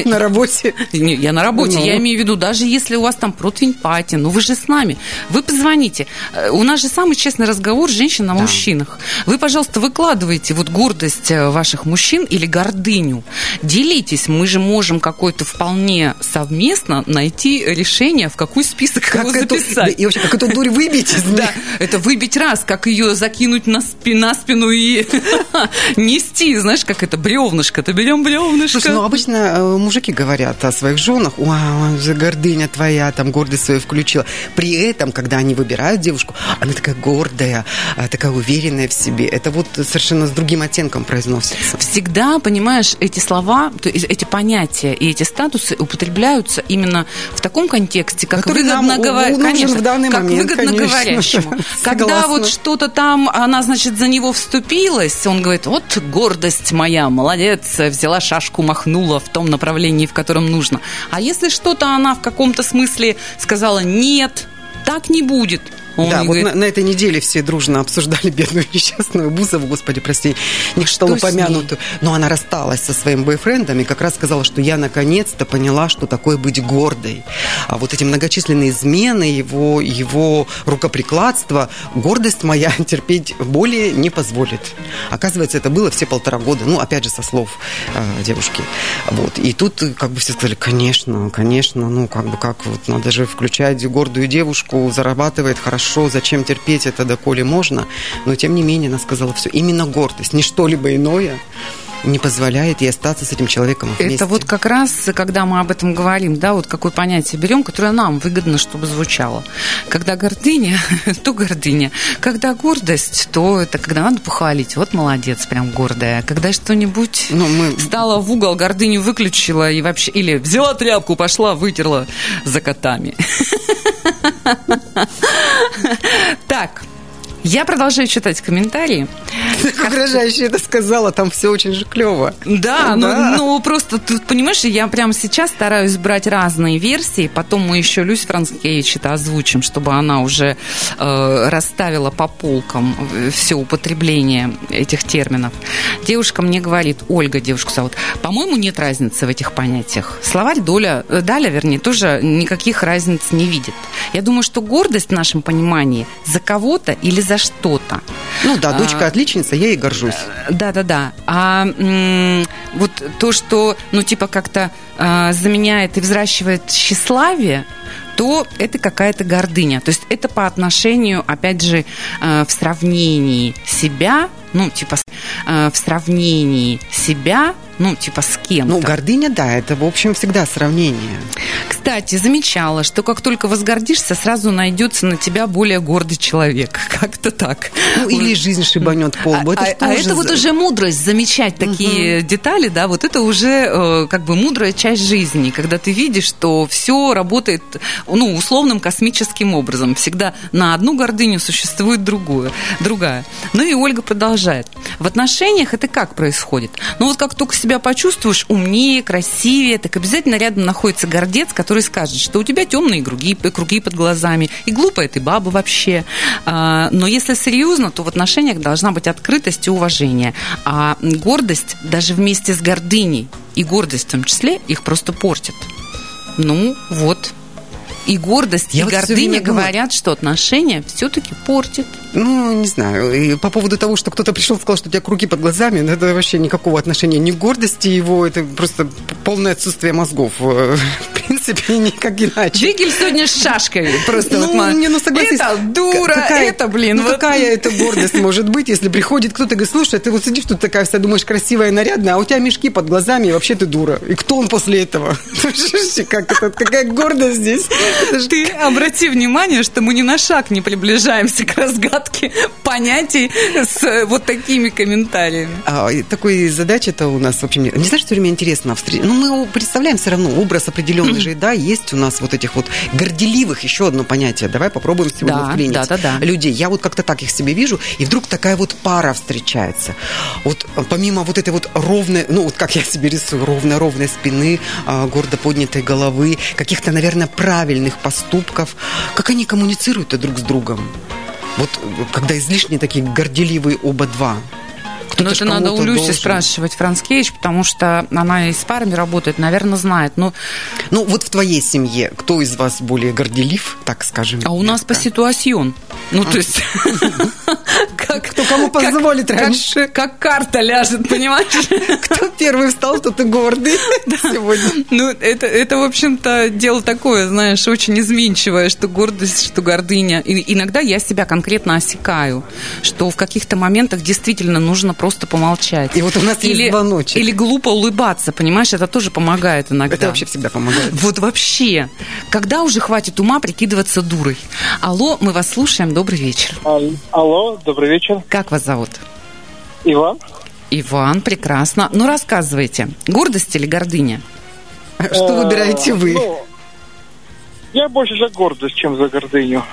на работе? Не, я на работе, Ну. я имею в виду, даже если у вас там противень пати, ну вы же с нами, вы позвоните. Э, У нас же самый честный разговор женщин о мужчинах. Вы, пожалуйста, выкладывайте вот гордость э, ваших мужчин или гордыню. Делитесь, мы же можем какой-то вполне совместно найти решение, в какой список его эту, записать. и вообще, как эту дурь выбить из Да, это выбить раз, как ее закинуть на, спи- на спину и нести, знаешь, как это бревнышко. То берем бревнышко. Слушай, ну обычно э, мужики говорят о своих женах, вау, гордыня твоя, там гордость свою включила. При этом, когда они выбирают девушку, она такая гордая, а, такая уверенная в себе. Это вот совершенно с другим оттенком произносится. всегда, понимаешь, эти слова, то есть эти понятия и эти статусы употребляются именно в таком контексте, как Который выгодно, нам нужен конечно, в данный как момент, выгодно конечно. говорящему. Когда Согласна. вот что-то там, она, значит, за него вступилась, он говорит, вот гордость моя, молодец, взяла шашку, махнула в том направлении, в котором нужно. А если что-то она в каком-то смысле сказала, нет, так не будет, он да, вот говорит, на, на этой неделе все дружно обсуждали бедную несчастную Бузову, господи, прости, не что упомянутую. Но она рассталась со своим бойфрендом и как раз сказала, что я наконец-то поняла, что такое быть гордой. А вот эти многочисленные измены, его, его рукоприкладство, гордость моя терпеть более не позволит. Оказывается, это было все полтора года, ну, опять же, со слов э, девушки. Вот. И тут как бы все сказали, конечно, конечно, ну, как бы как, вот надо же включать гордую девушку, зарабатывает хорошо, зачем терпеть это, доколе можно. Но, тем не менее, она сказала, все, именно гордость, не что-либо иное не позволяет ей остаться с этим человеком вместе. Это вот как раз, когда мы об этом говорим, да, вот какое понятие берем, которое нам выгодно, чтобы звучало. Когда гордыня, то гордыня. Когда гордость, то это когда надо похвалить. Вот молодец, прям гордая. Когда что-нибудь Ну, мы- стала в угол, гордыню выключила и вообще... Или взяла тряпку, пошла, вытерла за котами. Так, я продолжаю читать комментарии. Так угрожающе это сказала, там все очень же клево. Да, ну, Да. ну просто тут, понимаешь, я прямо сейчас стараюсь брать разные версии, потом мы еще Люсь Францкевич это озвучим, чтобы она уже э, расставила по полкам все употребление этих терминов. Девушка мне говорит, Ольга, девушку зовут, по-моему, нет разницы в этих понятиях. Словарь Доля, э, Даля, вернее, тоже никаких разниц не видит. Я думаю, что гордость в нашем понимании за кого-то или за что-то. Ну да, А, дочка отличница, я ей горжусь. Да, да, да. А м, вот то, что, ну, типа, как-то а, заменяет и взращивает тщеславие, то это какая-то гордыня. То есть это по отношению, опять же, э, в сравнении себя, ну, типа, э, в сравнении себя, ну, типа, с кем-то. Ну, гордыня, да, это, в общем, всегда сравнение. Кстати, замечала, что как только возгордишься, сразу найдется на тебя более гордый человек. Как-то так. Ну, или жизнь шибанет по лбу. А, Это а- а тоже это вот за- уже мудрость замечать такие детали, да, вот это уже э, как бы мудрая часть жизни, когда ты видишь, что все работает, ну, условным космическим образом. Всегда на одну гордыню существует другую, другая. Ну и Ольга продолжает. В отношениях это как происходит? Ну вот как только себя почувствуешь умнее, красивее, так обязательно рядом находится гордец, который скажет, что у тебя темные круги, круги под глазами, и глупая ты баба вообще. А, Но если серьезно, то в отношениях должна быть открытость и уважение. А гордость даже вместе с гордыней и гордость в том числе их просто портит. Ну, вот. И гордость, Я и вот гордыня говорят, что отношения все-таки портят. Ну, не знаю. И по поводу того, что кто-то пришел и сказал, что у тебя круги под глазами, ну, это вообще никакого отношения ни к гордости его, это просто полное отсутствие мозгов. Принципе, никак иначе. Джигель сегодня с шашкой. Просто Ну, вот не, ну согласись. Это дура, Какая- это, блин. Ну, вот. какая это гордость может быть, если приходит кто-то и говорит, слушай, ты вот сидишь тут такая вся, думаешь, красивая, нарядная, а у тебя мешки под глазами, и вообще ты дура. И кто он после этого? Слушай, как это, какая гордость здесь? Ты обрати внимание, что мы ни на шаг не приближаемся к разгадке понятий с э, вот такими комментариями. А, такой задачи-то у нас, в общем. Не знаешь, что мне интересно? Ну, мы представляем все равно образ определенный же, да, есть у нас вот этих вот горделивых, еще одно понятие. Давай попробуем сегодня Да, вклинить да, да, да. людей. Я вот как-то так их себе вижу, и вдруг такая вот пара встречается. Вот э, помимо вот этой вот ровной, ну, вот как я себе рисую, ровной-ровной спины, а, гордо поднятой головы, каких-то, наверное, правильных поступков, как они коммуницируют друг с другом? Вот э, когда излишне такие горделивые оба два. Кто-то Но это надо у Люси должен. спрашивать Францкевич, потому что она и с парами работает, наверное, знает. Ну, Ну, вот в твоей семье кто из вас более горделив, так скажем? а у нас по ситуацион. Ну, то есть... как- Кто кому позволит как- раньше. Как карта ляжет, понимаешь? Кто первый встал, тот и гордый сегодня. Ну, это, это, в общем-то, дело такое, знаешь, очень изменчивое, что гордость, что гордыня. И иногда я себя конкретно осекаю, что в каких-то моментах действительно нужно просто помолчать. И вот у нас есть или, звоночек. Или глупо улыбаться, понимаешь, это тоже помогает иногда. Это вообще всегда помогает. Вот вообще, когда уже хватит ума прикидываться дурой? Алло, мы вас слушаем, добрый вечер. Ал- Алло, добрый вечер. Как вас зовут? Иван. Иван, прекрасно. Ну, рассказывайте, гордость или гордыня? Что выбираете вы? Ну, я больше за гордость, чем за гордыню.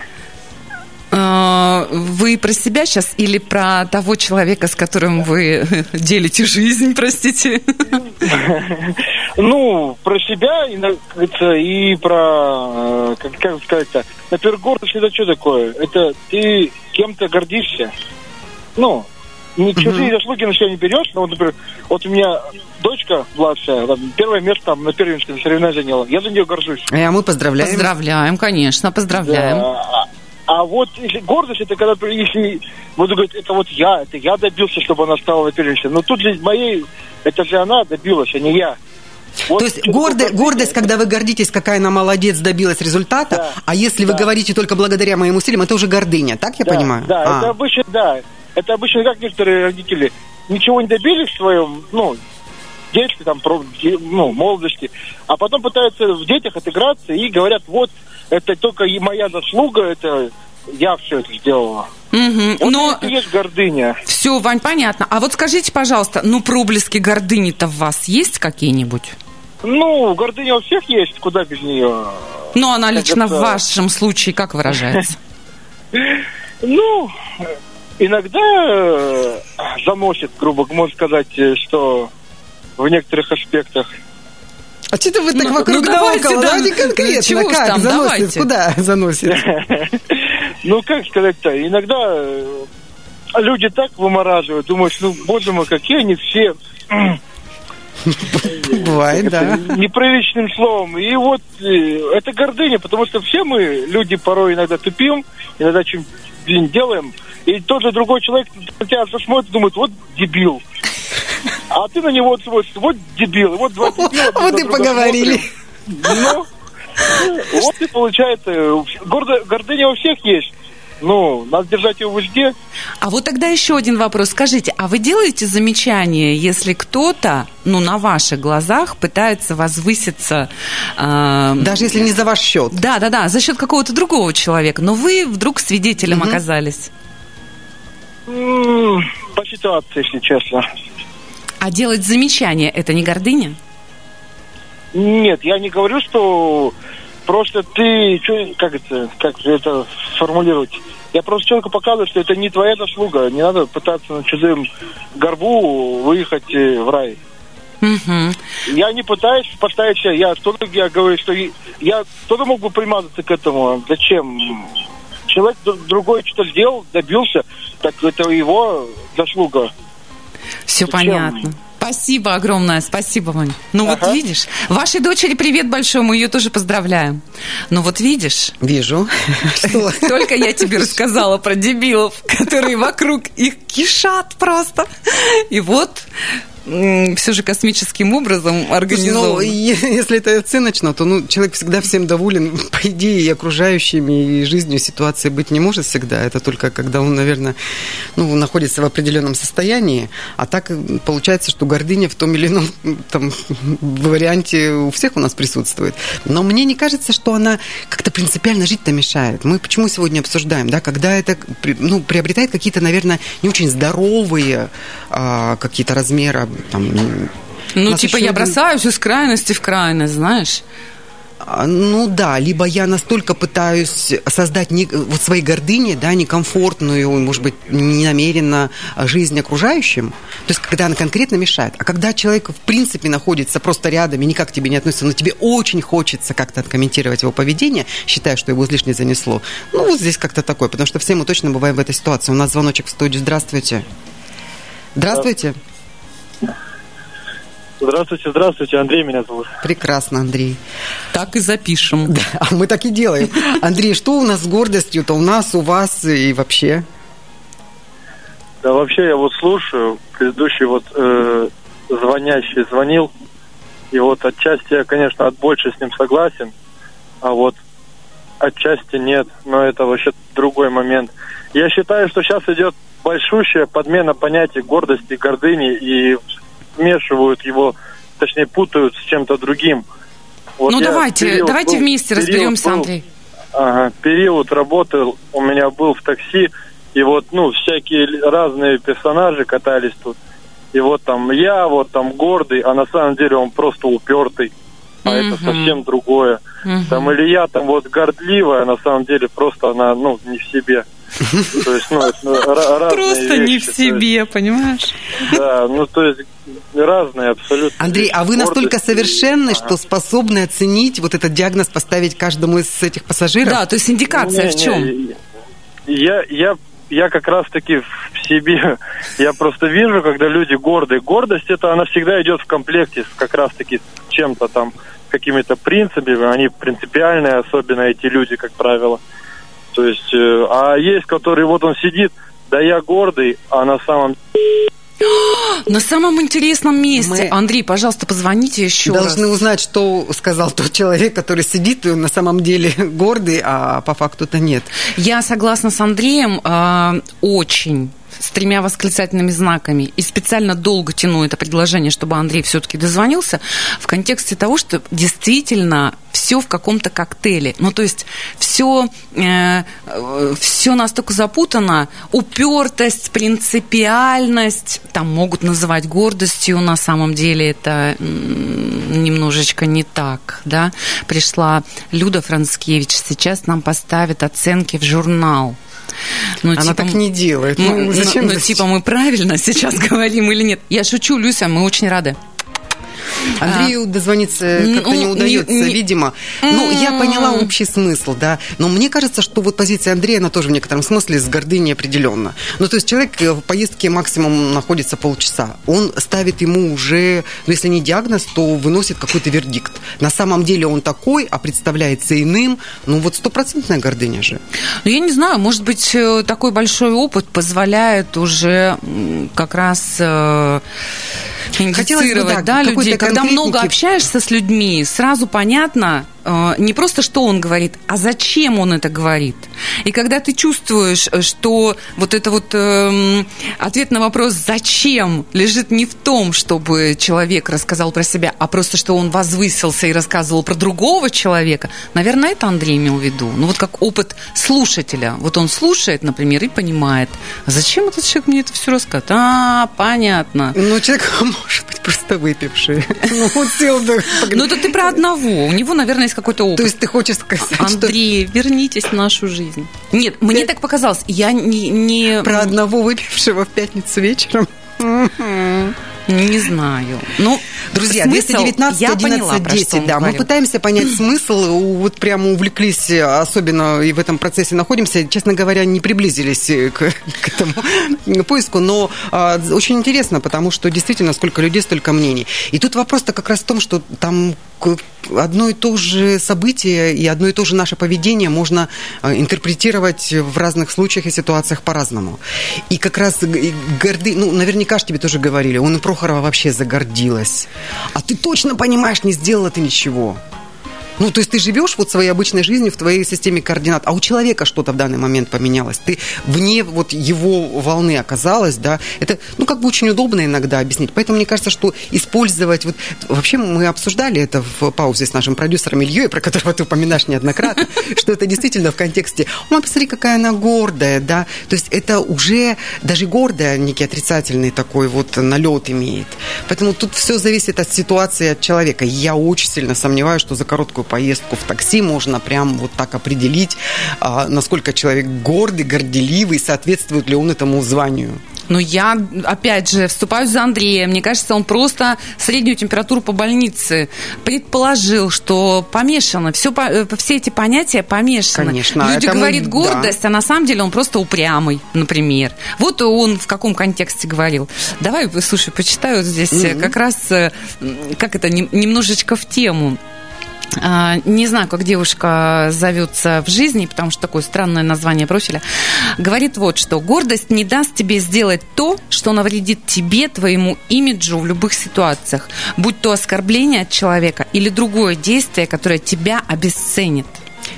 А, Вы про себя сейчас или про того человека, с которым вы делите жизнь, простите? Ну, про себя и, на- про, э, как, как сказать-то, например, гордость это что такое? Это ты кем-то гордишься. Ну, не чужие заслуги на себя не берешь. Ну, вот, например, вот у меня дочка младшая, там, первое место там, на первенстве соревнований заняла. Я за нее горжусь. А мы поздравляем. Поздравляем, конечно, поздравляем. Да. А вот если гордость, это когда, если буду говорить, это вот я, это я добился, чтобы она стала на. Но тут же моей, это же она добилась, а не я. Вот То есть гордо- гордость, это- когда вы гордитесь, какая она молодец, добилась результата, Да, а если вы да. говорите только благодаря моим усилиям, это уже гордыня, так я да, понимаю? Да, А. это обычно, да. Это обычно как некоторые родители ничего не добились в своем, ну, детстве, там, ну, молодости, а потом пытаются в детях отыграться и говорят, вот, это только и моя заслуга, это я все это сделала. Мгм. Вот Но это есть гордыня. все, Вань, понятно. А вот скажите, пожалуйста, ну проблески гордыни-то в вас есть какие-нибудь? Ну, гордыня у всех есть, куда без нее. Ну, она лично в это- вашем случае как выражается? Ну, иногда э, заносит, грубо можно сказать, э, что в некоторых аспектах. А что вы так Ну, вокруг ну, да давайте, около? да. Давайте конкретно, Чего уж как там, заносит, давайте. куда заносит? Ну, как сказать-то, иногда э, люди так вымораживают, думаешь, ну, боже мой, какие они все Бывает, да. неприличным словом. И вот э, это гордыня, потому что все мы, люди, порой иногда тупим, иногда чем блин, делаем, и тот же другой человек на тебя посмотрит, думает, вот дебил. А ты на него вот вот дебил, вот два дебила. Вот и поговорили. Ну, вот и получается, гордо- гордыня у всех есть. Ну, надо держать ее в узде. А вот тогда еще один вопрос. Скажите, а вы делаете замечание, если кто-то, ну, на ваших глазах пытается возвыситься... э, Даже если не за ваш счет. Да, да, да, за счет какого-то другого человека, но вы вдруг свидетелем оказались. М, По ситуации, если честно. А делать замечание это не гордыня? Нет, я не говорю, что просто ты, как это, как это формулировать? Я просто человеку показываю, что это не твоя заслуга. Не надо пытаться на чужим горбу выехать э, в рай. Я не пытаюсь поставить себя. Я тоже я говорю, что я тоже мог бы примазаться к этому. Зачем? Человек другой что-то сделал, добился, так это его заслуга. Все понятно. Спасибо огромное, спасибо, Вань. Ну вот Ага. видишь, вашей дочери привет большой, мы ее тоже поздравляем. Ну вот видишь, Вижу. Только я тебе рассказала про дебилов, которые вокруг их кишат просто. И вот все же космическим образом Ну, организовано. е- если это оценочно, то ну, человек всегда всем доволен, по идее, и окружающими, и жизнью ситуации быть не может всегда. Это только когда он, наверное, ну, находится в определенном состоянии. А так э, получается, что гордыня в том или ином там, варианте у всех у нас присутствует. Но мне не кажется, что она как-то принципиально жить-то мешает. Мы почему сегодня обсуждаем, да, когда это ну, приобретает какие-то, наверное, не очень здоровые а, какие-то размеры. Там, Ну, типа, я один- бросаюсь из крайности в крайность, знаешь. А, Ну да, либо я настолько пытаюсь создать не, вот своей гордыне, да, некомфортную, может быть, не намеренно жизнь окружающим. То есть, когда она конкретно мешает. А когда человек, в принципе, находится просто рядом и никак к тебе не относится, но тебе очень хочется как-то откомментировать его поведение, считая, что его излишне занесло. Ну, вот здесь как-то такое, потому что все мы точно бываем в этой ситуации. У нас звоночек в студию. Здравствуйте. Здравствуйте. Здравствуйте, здравствуйте, Андрей меня зовут. Прекрасно, Андрей. Так и запишем. Да, а мы так и делаем. Андрей, что у нас с гордостью-то у нас, у вас и вообще? Да вообще я вот слушаю, предыдущий вот э, звонящий звонил, и вот отчасти я, конечно, от больше с ним согласен, а вот отчасти нет, но это вообще другой момент. Я считаю, что сейчас идет большущая подмена понятий гордости, гордыни и смешивают его, точнее путают с чем-то другим. Вот ну, давайте, период давайте был- вместе разберемся, был- Андрей. Ага, период работы у меня был в такси, и вот, ну, всякие разные персонажи катались тут. И вот там я, вот там гордый, а на самом деле он просто упертый. А это Мгм. совсем другое. Мгм. Там или я там вот гордливая, а на самом деле просто она, ну, не в себе. То есть, ну, это Просто не вещи, в то есть, себе, понимаешь? Да, ну, то есть разные абсолютно. Андрей, а вы настолько совершенны, что способны оценить вот этот диагноз, поставить каждому из этих пассажиров? Да, то есть индикация в Не, чем? не, Я, я, я как раз-таки в себе, я просто вижу, когда люди гордые. Гордость, это она всегда идет в комплекте с как раз-таки с чем-то там, какими-то принципами. Они принципиальные, особенно эти люди, как правило. То есть, э, а есть, который вот он сидит, да я гордый, а на самом На самом интересном месте. Мы- Андрей, пожалуйста, позвоните еще Должны раз. узнать, что сказал тот человек, который сидит на самом деле гордый, а по факту-то нет. Я согласна с Андреем э, очень с тремя восклицательными знаками и специально долго тяну это предложение, чтобы Андрей все-таки дозвонился в контексте того, что действительно все в каком-то коктейле. Ну, то есть все, все настолько запутано, упертость, принципиальность, там могут называть гордостью, на самом деле это немножечко не так, да. Пришла Люда Францкевич, сейчас нам поставит оценки в журнал. Ну, Она так не делает. Ну, ну, зачем ну, это типа, мы правильно сейчас говорим или нет? Я шучу, Люся, мы очень рады. Андрею дозвониться как-то не удается, не- видимо. Ну, я поняла общий смысл, да. Но мне кажется, что вот позиция Андрея, она тоже в некотором смысле с гордыней определенно. Ну, то есть человек в поездке максимум находится полчаса. Он ставит ему уже, ну, если не диагноз, то выносит какой-то вердикт. На самом деле он такой, а представляется иным. Ну, вот стопроцентная гордыня же. Ну, я не знаю, может быть, э, такой большой опыт позволяет уже как раз Хотелось бы, индицировать, да, людей. Когда много общаешься с людьми, сразу понятно не просто, что он говорит, а зачем он это говорит. И когда ты чувствуешь, э, что вот это вот эм, ответ на вопрос «зачем?» лежит не в том, чтобы человек рассказал про себя, а просто, что он возвысился и рассказывал про другого человека, наверное, это Андрей имел в виду. Ну вот как опыт слушателя. Вот он слушает, например, и понимает, а зачем этот человек мне это все рассказывает? А, понятно. Ну, человек может быть просто выпивший. Ну, Ну это ты про одного. У него, наверное, есть какой-то опыт. То есть ты хочешь сказать, что Андрей, вернитесь в нашу жизнь. Нет, мне так показалось. Я не... не... про одного выпившего в пятницу вечером? Мгм. Не знаю. Ну, Друзья, смысл 219 я 11 поняла, про 10, что он да, мы пытаемся понять смысл, вот прямо увлеклись, особенно и в этом процессе находимся, честно говоря, не приблизились к, к этому поиску, но а, очень интересно, потому что действительно сколько людей, столько мнений. И тут вопрос-то как раз в том, что там одно и то же событие и одно и то же наше поведение можно а, интерпретировать в разных случаях и ситуациях по-разному. И как раз горды, ну, наверняка ж тебе тоже говорили, он и Прохорова вообще загордилась. А ты точно понимаешь, не сделала ты ничего. Ну, то есть ты живешь вот своей обычной жизнью в твоей системе координат, а у человека что-то в данный момент поменялось. Ты вне вот его волны оказалась, да. Это, ну, как бы очень удобно иногда объяснить. Поэтому мне кажется, что использовать... Вот, вообще мы обсуждали это в паузе с нашим продюсером Ильей, про которого ты упоминаешь неоднократно, что это действительно в контексте... Ой, посмотри, какая она гордая, да. То есть это уже даже гордая некий отрицательный такой вот налет имеет. Поэтому тут все зависит от ситуации, от человека. Я очень сильно сомневаюсь, что за короткую поездку в такси можно прям вот так определить, а, насколько человек гордый, горделивый, соответствует ли он этому званию. Но я, опять же, вступаюсь за Андрея. Мне кажется, он просто среднюю температуру по больнице предположил, что помешано. Все, э, все эти понятия помешаны. Конечно, Люди это мы- говорит да. гордость, а на самом деле он просто упрямый, например. Вот он в каком контексте говорил. Давай, слушай, почитаю здесь э, как раз, э, как это, нем- немножечко в тему. А, Не знаю, как девушка зовется в жизни, потому что такое странное название профиля. Говорит вот что. Гордость не даст тебе сделать то, что навредит тебе, твоему имиджу в любых ситуациях. Будь то оскорбление от человека или другое действие, которое тебя обесценит.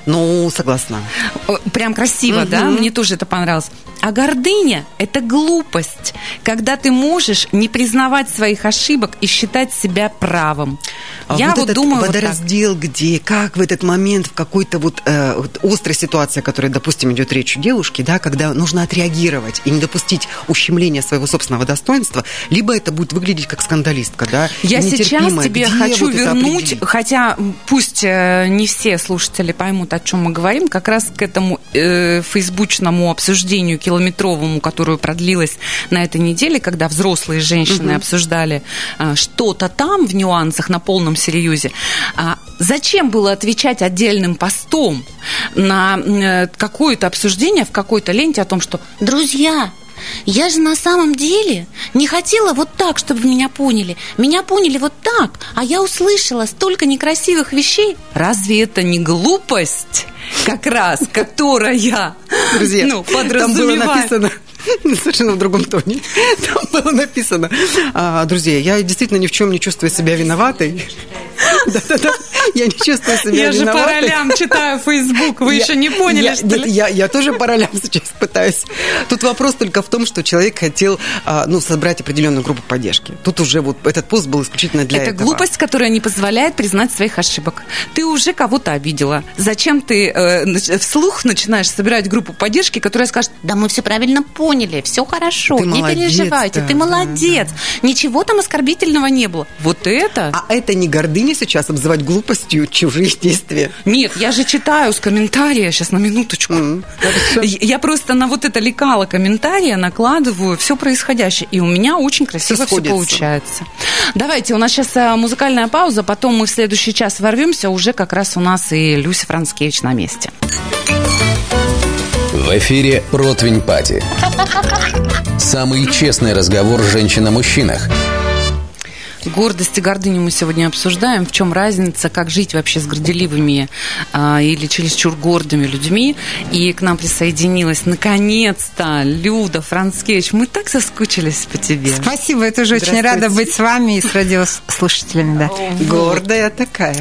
Ну, согласна. Прям красиво, да? Мне тоже это понравилось. А гордыня – это глупость, когда ты можешь не признавать своих ошибок и считать себя правым. А Я вот, этот думаю вот так. водораздел, где, как в этот момент, в какой-то вот, э, вот острой ситуации, о которой, допустим, идет речь у девушки, да, когда нужно отреагировать и не допустить ущемления своего собственного достоинства, либо это будет выглядеть как скандалистка, да, Я сейчас тебе Где хочу вот вернуть, хотя пусть э, не все слушатели поймут, о чем мы говорим, как раз к этому э, фейсбучному обсуждению километровому, которое продлилось на этой неделе, когда взрослые женщины обсуждали э, что-то там в нюансах на полном серьезе. А зачем было отвечать отдельным постом на э, какое-то обсуждение в какой-то ленте о том, что «Друзья, я же на самом деле не хотела вот так, чтобы меня поняли. Меня поняли вот так, а я услышала столько некрасивых вещей. Разве это не глупость? Как раз, которая Друзья, ну, там было подразумевает. написано совершенно в другом тоне. Там было написано, а, друзья, я действительно ни в чем не чувствую себя виноватой. Да-да-да, я не чувствую себя Я же по виноватой. ролям читаю Facebook, вы Я- еще не поняли, я, что нет, ли? Я, я тоже по ролям сейчас пытаюсь. Тут вопрос только в том, что человек хотел а, ну, собрать определенную группу поддержки. Тут уже вот этот пост был исключительно для это этого. глупость, которая не позволяет признать своих ошибок. Ты уже кого-то обидела. Зачем ты э, вслух начинаешь собирать группу поддержки, которая скажет, да мы все правильно поняли, все хорошо, Ты не молодец, переживайте, да, ты да, молодец. Ничего там оскорбительного не было. Вот это... А это не гордыня сейчас обзывать глупостью чужие действия. Нет, я же читаю с комментария, сейчас на минуточку. Хорошо. Я просто на вот это лекало комментария накладываю все происходящее, и у меня очень красиво все сходится. получается. Давайте, у нас сейчас а, музыкальная пауза, потом мы в следующий час ворвемся, уже как раз у нас и Люся Францкевич на месте. В эфире «Противень Пати». Самый честный разговор женщин о мужчинах. Гордость и гордыню мы сегодня обсуждаем. В чем разница, как жить вообще с горделивыми а, или чересчур гордыми людьми. И к нам присоединилась наконец-то Люда Францкевич. Мы так соскучились по тебе. Спасибо, я тоже очень рада быть с вами и с радиослушателями. Да. Гордая такая.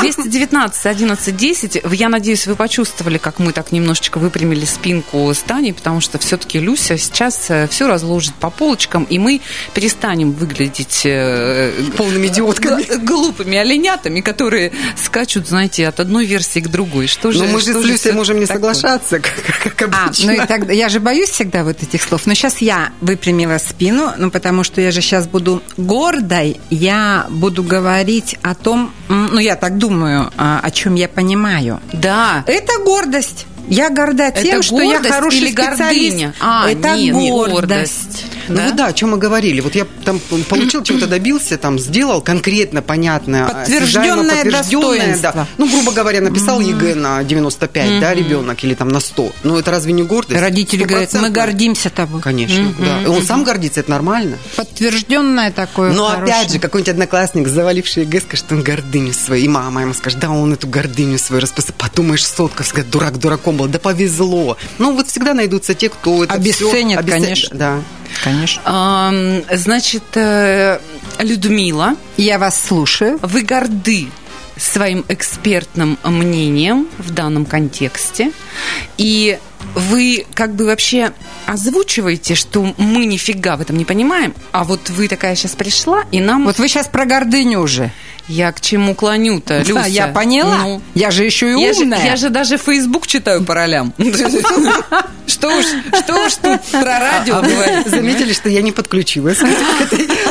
219 11 10. Я надеюсь, вы почувствовали, как мы так немножечко выпрямили спинку с Таней, потому что все-таки Люся сейчас все разложит по полочкам, и мы перестанем выглядеть э, Полными идиотками. глупыми оленятами, которые скачут, знаете, от одной версии к другой. Что же, Но мы же с Люсей можем не такое? соглашаться, как, как А, обычно. ну и тогда я же боюсь всегда вот этих слов. Но сейчас я выпрямила спину, ну потому что я же сейчас буду гордой, я буду говорить о том, ну я так думаю, а, о чем я понимаю. Да. Это гордость. Я горда Это тем, что я гордость хороший или специалист. гордыня? А, это не, не гордость. гордость. Ну Да? вот да, о чем мы говорили. Вот я там получил, чего-то добился, там сделал конкретно, понятно, Подтвержденное осязаемо подтвержденное, да. Ну, грубо говоря, написал ЕГЭ на 95, да, ребенок, или там на 100. Ну, это разве не гордость? Родители говорят, мы гордимся тобой. Конечно, да. И он сам гордится, это нормально. Подтвержденное такое Но хорошее. опять же, какой-нибудь одноклассник, заваливший ЕГЭ, скажет, что он гордыню свою. И мама ему скажет, да, он эту гордыню свою расписал. Подумаешь, сотка, всегда дурак дураком был. Да повезло. Ну, вот всегда найдутся те, кто это Обесценит, обесцен- конечно. Да. Конечно. Значит, э, Людмила, Я вас слушаю. вы горды своим экспертным мнением в данном контексте. И вы как бы вообще озвучиваете, что мы нифига в этом не понимаем, а вот вы такая сейчас пришла, и нам... Вот вы сейчас про гордыню уже. Я к чему клоню-то, Да, Люся? я поняла. Ну, Я же еще и я же, умная. я же даже Facebook читаю по ролям. Что уж, что уж тут про радио А говорить. заметили, что я не подключилась.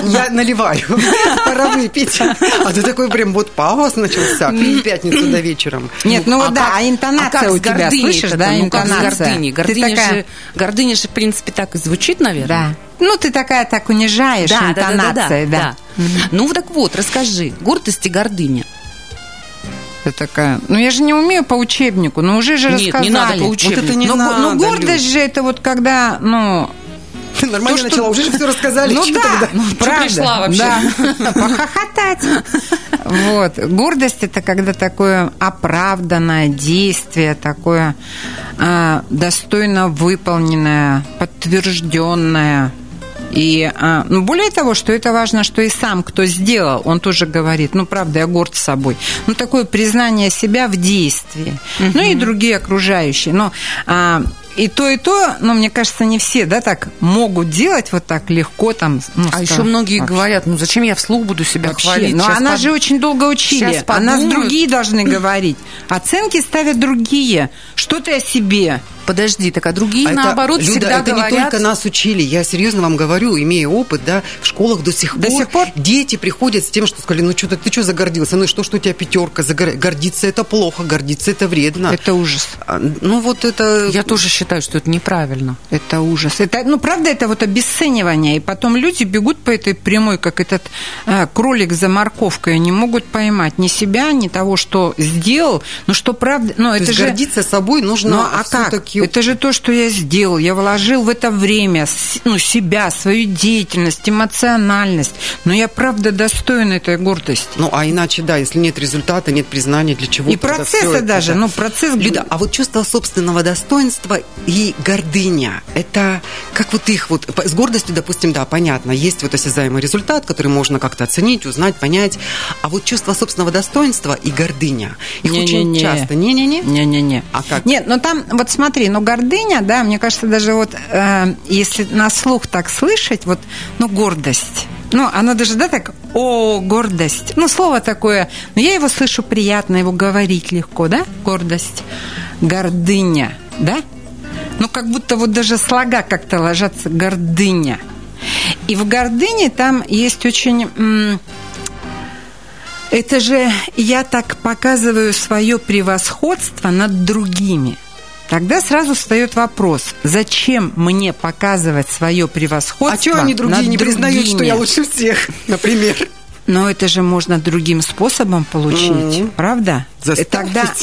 Я наливаю. Пора выпить. А ты такой прям вот пафос начался в пятницу до вечером. Нет, ну вот да, а интонация как у тебя, слышишь, да, ну, интонация. Гордыня, гордыня же, в принципе, так и звучит, наверное. Да. Ну, ты такая так унижаешь Да, да, да. Ну, так вот, расскажи. Гордость и гордыня. Ты такая, ну я же не умею по учебнику, ну уже же Нет, не рассказали. надо по учебнику. Вот это не но, надо, но гордость Люд. же это вот когда, ну, нормально То, что- начала, уже же все рассказали. ну да, тогда? ну, правда, пришла вообще? да, похохотать. Вот, гордость это когда такое оправданное действие, такое а, достойно выполненное, подтвержденное. И а, ну, более того, что это важно, что и сам, кто сделал, он тоже говорит, ну, правда, я горд собой. Ну, такое признание себя в действии. Ну, и другие окружающие. Но а, и то, и то, ну, мне кажется, не все, да, так могут делать вот так легко там. ну, А еще многие вообще. говорят, ну зачем я вслух буду себя Вообще, хвалить? но Щас она под- же очень долго учили. Щас О нас другие должны говорить. Оценки ставят другие. Что ты о себе? Подожди, так а другие, А это, наоборот, Люда, всегда это говорят... не только нас учили. Я серьезно вам говорю, имея опыт, да, в школах до сих, До пор, сих пор? дети приходят с тем, что сказали, ну что ты, ты что загордился? Ну и что, что у тебя пятерка? Загор- Гордиться это плохо, гордиться это вредно. Это ужас. А, Ну вот это... Я тоже считаю, что это неправильно. Это ужас. Это, ну, правда, это вот обесценивание. И потом люди бегут по этой прямой, как этот э, кролик за морковкой. Они могут поймать ни себя, ни того, что сделал. Но что правда... Ну, То это есть же... гордиться собой нужно Ну, а как? Это же то, что я сделал. Я вложил в это время ну, себя, свою деятельность, эмоциональность. Но я, правда, достойна этой гордости. Ну, а иначе, да, если нет результата, нет признания, для чего И процесса это, даже, да? ну, процесс... Люда, а вот чувство собственного достоинства и гордыня, это как вот их вот... С гордостью, допустим, да, понятно, есть вот осязаемый результат, который можно как-то оценить, узнать, понять. А вот чувство собственного достоинства и гордыня, их очень Не-не-не. часто... Не-не-не? Не-не-не. А как? Нет, ну там, вот смотри, ну гордыня, да, мне кажется, даже вот э, если на слух так слышать, вот, ну гордость. Ну, оно даже, да, так, о, гордость. Ну, слово такое, но я его слышу приятно, его говорить легко, да, гордость. Гордыня, да? Ну, как будто вот даже слога как-то ложатся, гордыня. И в гордыне там есть очень... это же я так показываю свое превосходство над другими. Тогда сразу встает вопрос, зачем мне показывать свое превосходство А что они другие над не признают, что я другими? лучше всех, например? Но это же можно другим способом получить, Мгм. правда? Заставить. Тогда,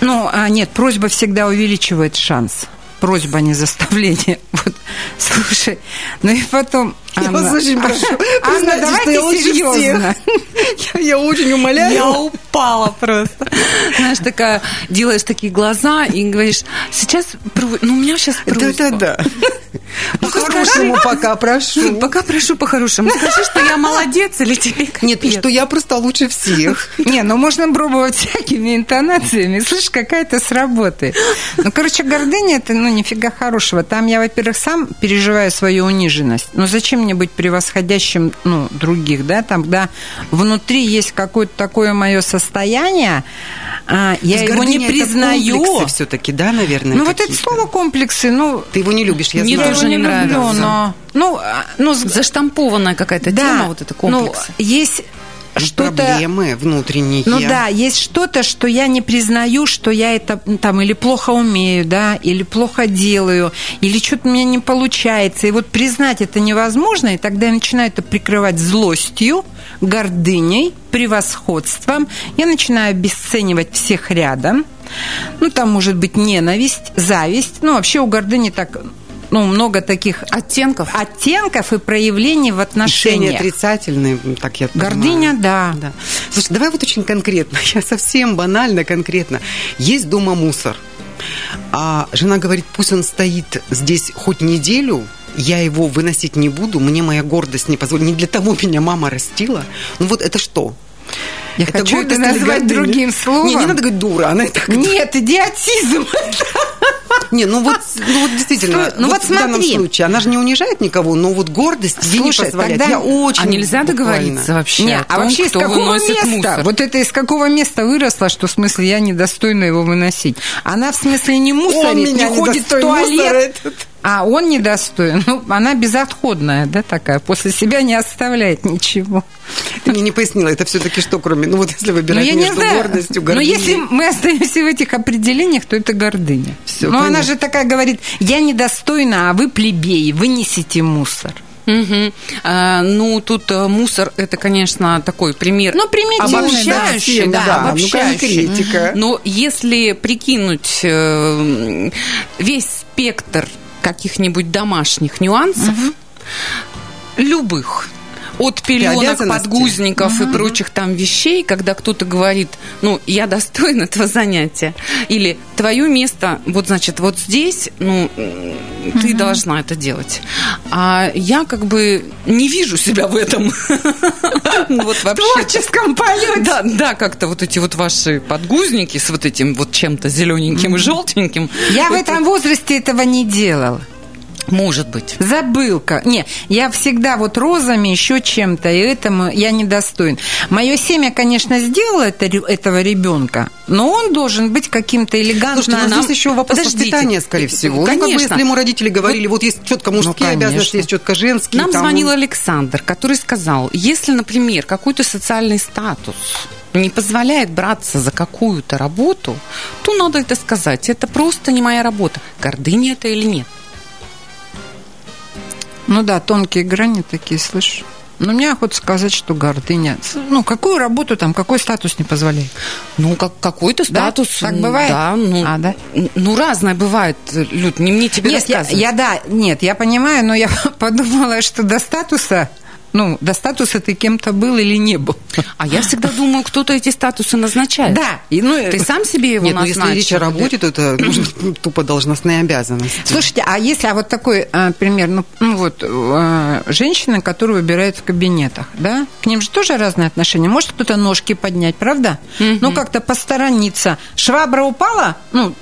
ну, а нет, просьба всегда увеличивает шанс. Просьба, а не заставление. Вот, слушай, ну и потом... Я Анна, вас очень прошу, Анна, признайте, что давайте я лучше серьезно. Я, я очень умоляю. Я упала просто. Знаешь, такая, делаешь такие глаза и говоришь, сейчас, ну у меня сейчас просьба. Да-да-да. По-хорошему пока прошу. Пока прошу по-хорошему. Скажи, что я молодец или тебе Нет, капец? что я просто лучше всех. Не, ну можно пробовать всякими интонациями. Слышь, какая-то сработает. Ну, короче, гордыня это, ну, нифига хорошего. Там я, во-первых, сам переживаю свою униженность. Но зачем мне быть превосходящим, ну, других, да? Там, когда внутри есть какое-то такое мое состояние, а, я его не признаю. все-таки, да, наверное? Ну, вот это слово комплексы, ну, Ты его не любишь, я Не знаю. тоже не, не люблю, но... Ну, а, ну, Заштампованная какая-то да, тема, вот это комплекс. Ну, есть что-то... Проблемы внутренние. Ну да, есть что-то, что я не признаю, что я это там или плохо умею, да, или плохо делаю, или что-то у меня не получается. И вот признать это невозможно, и тогда я начинаю это прикрывать злостью, гордыней, превосходством. Я начинаю обесценивать всех рядом. Ну, там может быть ненависть, зависть. Ну, вообще у гордыни так ну, много таких Оттенков. оттенков и проявлений в Решения отношениях. отрицательные, так я понимаю. Гордыня, да. Да. Слушай, давай вот очень конкретно, я совсем банально конкретно. Есть дома мусор, а жена говорит, пусть он стоит здесь хоть неделю, я его выносить не буду, мне моя гордость не позволит. Не для того меня мама растила. Ну вот это что? Я хочу это гордость или назвать другим словом. Не, не надо говорить дура, она и так. Нет, идиотизм. Не, ну вот, ну вот действительно, Стой, ну вот в данном смотри. случае, она же не унижает никого, но вот гордость ей не Слушай, позволяет. тогда- Я очень А нельзя буквально. договориться вообще Не, а том, вообще из какого места? мусор? Вот это из какого места выросло, что в смысле я недостойна его выносить? Она в смысле не мусорит, меня не ходит в туалет. этот. А он недостоин. Ну, она безотходная, да, такая. После себя не оставляет ничего. Ты мне не пояснила, это все-таки что, кроме, ну вот если Но выбирать Ну, я не между знаю. гордостью, Но гордыней. если мы остаемся в этих определениях, то это гордыня. Всё, Но она понятно. же такая говорит, я недостойна, а вы плебеи, вынесите мусор. Мгм. А, ну, тут э, мусор это, конечно, такой пример. Ну, примитивный, обобщающий, да, да, да, ну, обобщающий. конкретика. Но если прикинуть э, весь спектр каких-нибудь домашних нюансов, любых, от пеленок, подгузников и прочих там вещей, когда кто-то говорит, ну, я достоин этого занятия, или твое место, вот, значит, вот здесь, ну, м, ты должна это делать. А я как бы не вижу себя в этом. Ну, Вот вообще. творческом полете. Да, да, как-то вот эти вот ваши подгузники с вот этим вот чем-то зелененьким и желтеньким. Я в Это этом возрасте этого не делала. Может быть. Забылка. Не, я всегда вот розами, еще чем-то, и этому я недостоин. Мое семя, конечно, сделало это, этого ребенка, но он должен быть каким-то элегантным. Слушайте, ну, нам- здесь еще вопрос Подождите. воспитания, скорее всего. Ну, как бы, Конечно. если ему родители говорили, вот есть четко мужские конечно. обязанности, есть четко женские. Нам там, звонил Александр, который сказал, если, например, какой-то социальный статус не позволяет браться за какую-то работу, то надо это сказать. Это просто не моя работа. Гордыня это или нет? Ну да, тонкие грани такие, слышишь? Но мне охота сказать, что гордыня. Ну, какую работу там, какой статус не позволяет? Ну, как, какой-то Да? статус. Так м, бывает? Да, ну, А, да? ну, разное бывает, Люд, не мне тебе Нет, я, рассказывать. я, да, нет, я понимаю, но я подумала, что до статуса, ну, до статуса ты кем-то был или не был. А я всегда думаю, кто-то эти статусы назначает. Да, и, ну, Ты сам себе его Нет, ну назначил? если речь о работе, то это ну, тупо должностные обязанности. Слушайте, а если, а вот такой а, пример, ну, ну вот, а, женщины, которые выбирают в кабинетах, да, к ним же тоже разные отношения. Может кто-то ножки поднять, правда? Ну, как-то посторониться. Швабра упала, ну,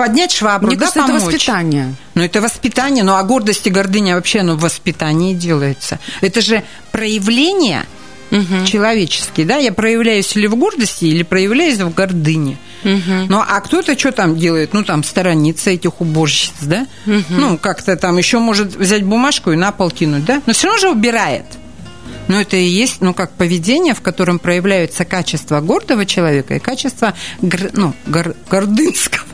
поднять швабру, Мне да, кажется, это помочь. воспитание. Ну, это воспитание, ну, а гордость и гордыня вообще, ну, в воспитании делается. Это же проявление человеческие, да? Я проявляюсь или в гордости, или проявляюсь в гордыне. Ну, а кто-то что там делает? Ну, там, сторонится этих уборщиц, да? Ну, как-то там еще может взять бумажку и на пол кинуть, да? Но все равно же убирает. Ну, это и есть, ну, как поведение, в котором проявляются качества гордого человека и качества, гор- ну, гор- гордынского.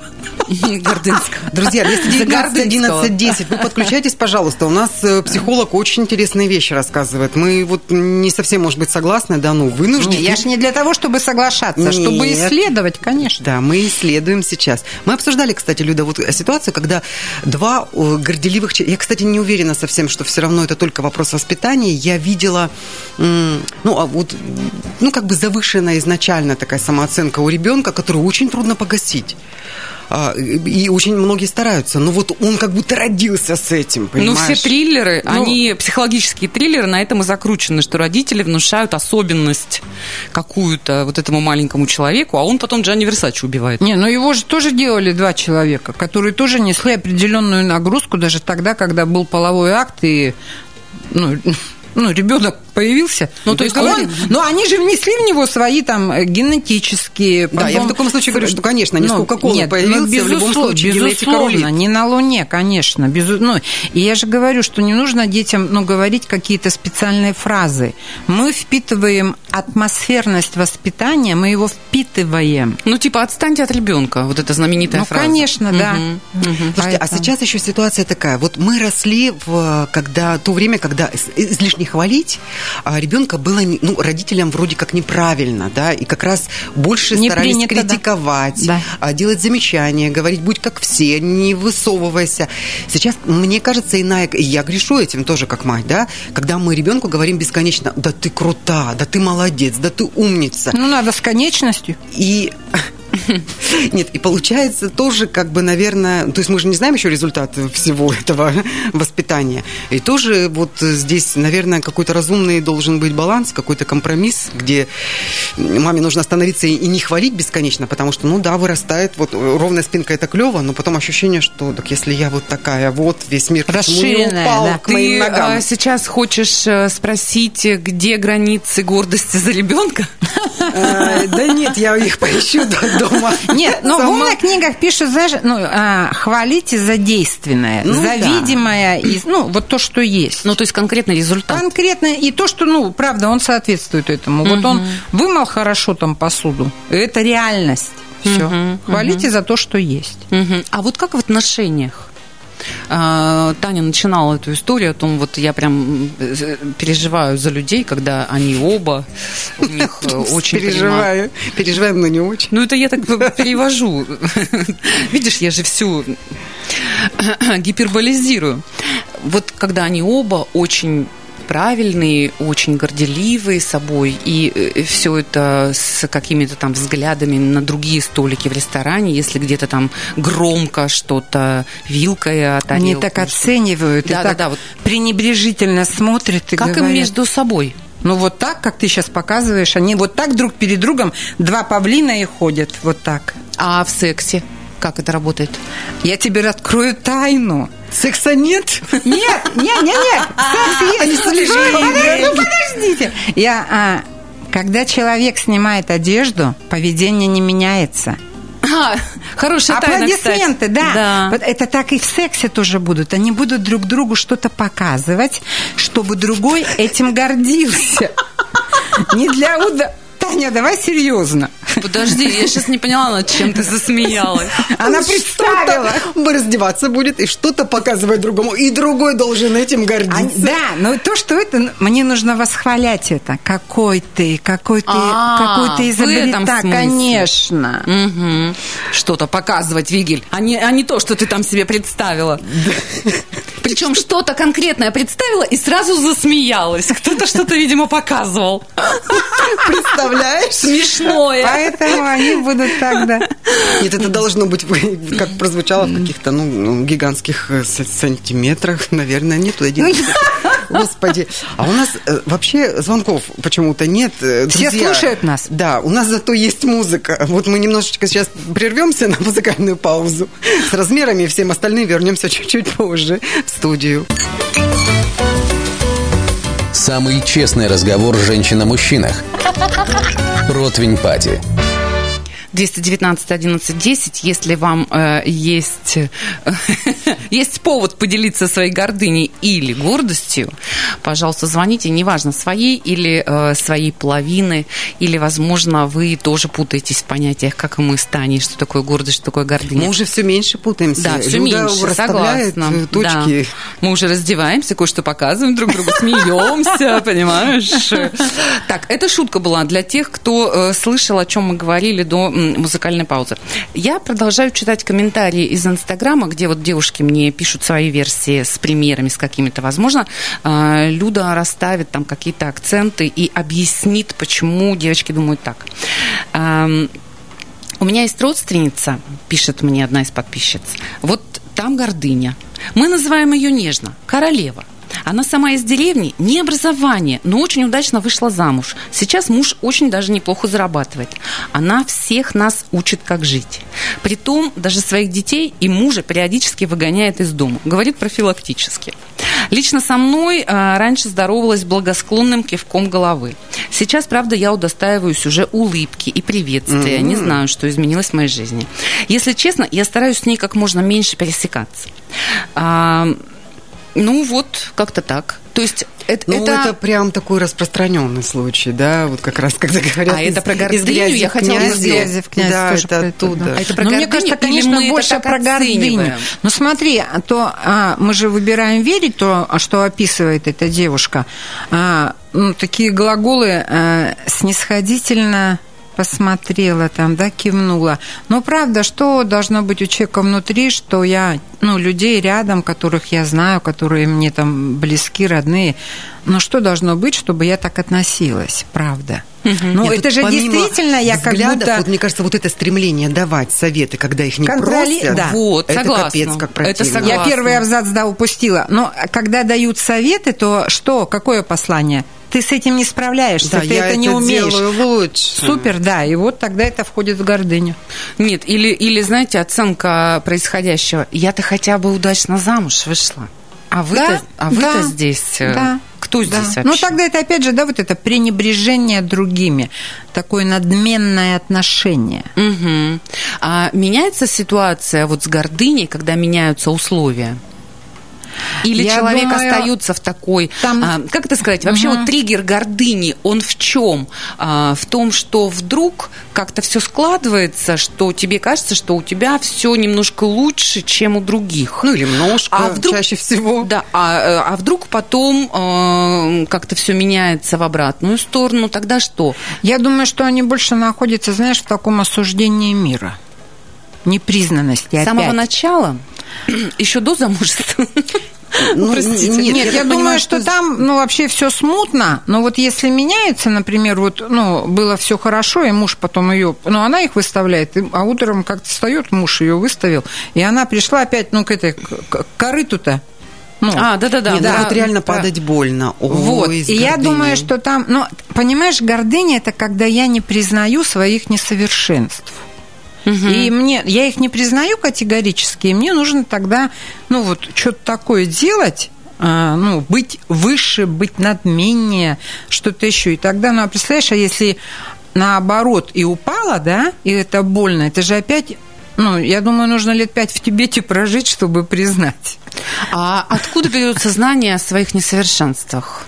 Гордынского. Друзья, 219 Гордынского. 11 10, вы подключайтесь, пожалуйста. У нас э, психолог очень интересные вещи рассказывает. Мы вот не совсем, может быть, согласны, да, ну, вынуждены. Я же не для того, чтобы соглашаться, чтобы исследовать, конечно. Да, мы исследуем сейчас. Мы обсуждали, кстати, Люда, вот ситуацию, когда два горделивых. Я, кстати, не уверена совсем, что все равно это только вопрос воспитания. Я видела, ну, а вот, ну, как бы завышенная изначально такая самооценка у ребенка, которую очень трудно погасить. А, И очень многие стараются. Но вот он как будто родился с этим, Ну, понимаешь? все триллеры, Ну, они, психологические триллеры, на этом и закручены, что родители внушают особенность какую-то вот этому маленькому человеку, а он потом Джанни Версачи убивает. Не, ну его же тоже делали два человека, которые тоже несли определенную нагрузку даже тогда, когда был половой акт и ну, ну ребенок появился. Ну, то есть он- говорит- но они же внесли в него свои там э, генетические... Да, я в таком случае говорю, что, конечно, не Ну, Coca-Cola нет, появился, ну, в любом безусловно, случае безусловно, не на Луне, конечно. Безу... Ну, и я же говорю, что не нужно детям ну, говорить какие-то специальные фразы. Мы впитываем атмосферность воспитания, мы его впитываем. Ну, типа, отстаньте от ребенка. Вот эта знаменитая Ну, фраза. конечно, да. Мгм, мгм. Слушайте, а Поэтому- сейчас еще ситуация такая. Вот мы росли в когда, то время, когда излишне хвалить а ребенка было ну, родителям вроде как неправильно, да, и как раз больше Не старались принято, критиковать, Да. а, делать замечания, говорить, будь как все, не высовывайся. Сейчас, мне кажется, иная, я грешу этим тоже как мать, да, когда мы ребенку говорим бесконечно, да ты крута, да ты молодец, да ты умница. Ну, надо с конечностью. И нет, и получается тоже как бы, наверное, то есть мы же не знаем еще результат всего этого воспитания. И тоже вот здесь, наверное, какой-то разумный должен быть баланс, какой-то компромисс, где маме нужно остановиться и не хвалить бесконечно, потому что, ну да, вырастает, вот ровная спинка это клево, но потом ощущение, что так если я вот такая вот, весь мир почему не Расширенная, упал да. к моим Ты ногам. а, сейчас хочешь э, спросить, где границы гордости за ребенка? А, Да нет, я их поищу дома. Нет, но в умных книгах пишут, знаешь, ну, а, хвалите за действенное, Ну за да. видимое, и, ну, вот то, что есть. Ну, то есть конкретный результат. Конкретно, и то, что, ну, правда, он соответствует этому. Вот он вымыл хорошо там посуду, это реальность. Все. Хвалите за то, что есть. А вот как в отношениях? А, Таня начинала эту историю о том, вот я прям переживаю за людей, когда они оба, у них э, очень Переживаю. Переживаем, но не очень. Ну, это я так перевожу. Видишь, я же всю гиперболизирую. Вот когда они оба очень правильные, очень горделивые собой, и все это с какими-то там взглядами на другие столики в ресторане, если где-то там громко что-то вилкой от Они так оценивают, и Да, да, так да, вот. пренебрежительно смотрят и Как им говорят. между собой? Ну, вот так, как ты сейчас показываешь, они вот так друг перед другом, два павлина и ходят, вот так. А в сексе как это работает? Я тебе открою тайну. Секса нет? Нет, нет, нет, нет. Секс есть. Ну, подождите. Я, а, когда человек снимает одежду, поведение не меняется. А, хорошая тайна, кстати. Аплодисменты, да. Да. Вот это так и в сексе тоже будут. Они будут друг другу что-то показывать, чтобы другой этим гордился. Не для уда... Таня, давай серьезно. Подожди, я сейчас не поняла, над чем ты засмеялась. Она представила. Раздеваться будет и что-то показывать другому. И другой должен этим А, гордиться. да, но то, что это, мне нужно восхвалять это. Какой ты, какой ты, А, какой ты изобретатель. Конечно. Что-то показывать, Вигель, а не, а не то, что ты там себе представила. Причем что-то конкретное представила и сразу засмеялась. Кто-то что-то, видимо, показывал. Представляешь? Смешное. Поэтому они будут тогда. Нет, это должно быть, как прозвучало в каких-то ну, ну, гигантских э, сантиметрах, наверное, нету один. Господи. А у нас э, вообще звонков почему-то нет. э, Все друзья. слушают нас. Да, у нас зато есть музыка. Вот мы немножечко сейчас прервемся на музыкальную паузу. С размерами и всем остальным вернемся чуть-чуть позже в студию. Самый честный разговор женщин о мужчинах. Ротвень Пати. 219 11 10, если вам э, есть, э, есть повод поделиться своей гордыней или гордостью, пожалуйста, звоните, неважно, своей или э, своей половины, или, возможно, вы тоже путаетесь в понятиях, как и мы с Таней, что такое гордость, что такое гордыня. Мы уже все меньше путаемся. Да, все Люда меньше, согласна. э, точки. Да. Мы уже раздеваемся, кое-что показываем друг другу, смеемся, понимаешь? Так, это шутка была для тех, кто э, слышал, о чем мы говорили до музыкальной паузы. Я продолжаю читать комментарии из Инстаграма, где вот девушки мне пишут свои версии с примерами, с какими-то, возможно, э, Люда расставит там какие-то акценты и объяснит, почему девочки думают так. У меня есть родственница, пишет мне одна из подписчиц. Вот там гордыня. Мы называем ее нежно королева. Она сама из деревни, не образование, но очень удачно вышла замуж. Сейчас муж очень даже неплохо зарабатывает. Она всех нас учит, как жить. Притом даже своих детей и мужа периодически выгоняет из дома. Говорит профилактически. Лично со мной а, раньше здоровалась благосклонным кивком головы. Сейчас, правда, я удостаиваюсь уже улыбки и приветствия. Не знаю, что изменилось в моей жизни. Если честно, я стараюсь с ней как можно меньше пересекаться. А, ну вот, как-то так. То есть это, Ну, это... прям такой распространенный случай, да, вот как раз, когда говорят... А это про из гордыню грязи я хотела бы Грязи в князи Да, тоже это про оттуда. да. А это про Но мне гордыню кажется, или конечно, мы это больше про гордыню. оцениваем? Ну смотри, а то а, мы же выбираем верить то, что описывает эта девушка. А, ну, такие глаголы а, снисходительно посмотрела там, да, кивнула. Но правда, что должно быть у человека внутри, что я, ну, людей рядом, которых я знаю, которые мне там близки, родные, но что должно быть, чтобы я так относилась, правда? Ну, Нет, это же действительно я как будто... Вот мне кажется, вот это стремление давать советы, когда их не Контроли- просят, да. Вот, это согласна. капец как Это противно. согласна. Я первый абзац, да, упустила. Но когда дают советы, то что? Какое послание? Ты с этим не справляешься, Да, ты я это не умеешь. делаю лучше. Супер, да. И вот тогда это входит в гордыню. Нет, или, или, знаете, оценка происходящего. Я-то хотя бы удачно замуж вышла. А вы-то, Да, а вы-то да, здесь... э, да, Кто Да. здесь вообще? Ну, тогда это, опять же, да, вот это пренебрежение другими, такое надменное отношение. Мгм. А меняется ситуация вот с гордыней, когда меняются условия? Или Я человек думаю, остается в такой, там- а, как это сказать, вообще Мгм. вот триггер гордыни, он в чем? А, в том, что вдруг как-то все складывается, что тебе кажется, что у тебя все немножко лучше, чем у других. Ну, или немножко, А вдруг- чаще всего. Да, а, а вдруг потом э, как-то все меняется в обратную сторону, тогда что? Я думаю, что они больше находятся, знаешь, в таком осуждении мира. Непризнанности С самого начала, еще до замужества. Ну, Простите. нет, Нет, я я, думаю, понимаю, что, что- там, ну, вообще все смутно, но вот если меняется, например, вот, ну, было все хорошо, и муж потом ее, ну, она их выставляет, а утром как-то встает, муж ее выставил, и она пришла опять, ну, к этой, к- к корыту-то, ну, А, да-да-да. Нет, ну да, вот реально да. падать больно. Ой, вот. И я думаю, что там, ну, понимаешь, гордыня это когда я не признаю своих несовершенств. И мне, я их не признаю категорически, и мне нужно тогда, ну вот, что-то такое делать, а, ну, быть выше, быть надменнее, что-то еще. И тогда, ну, а представляешь, а если наоборот и упала, да, и это больно, это же опять, ну, я думаю, нужно лет пять в Тибете прожить, чтобы признать. А откуда берется знание о своих несовершенствах?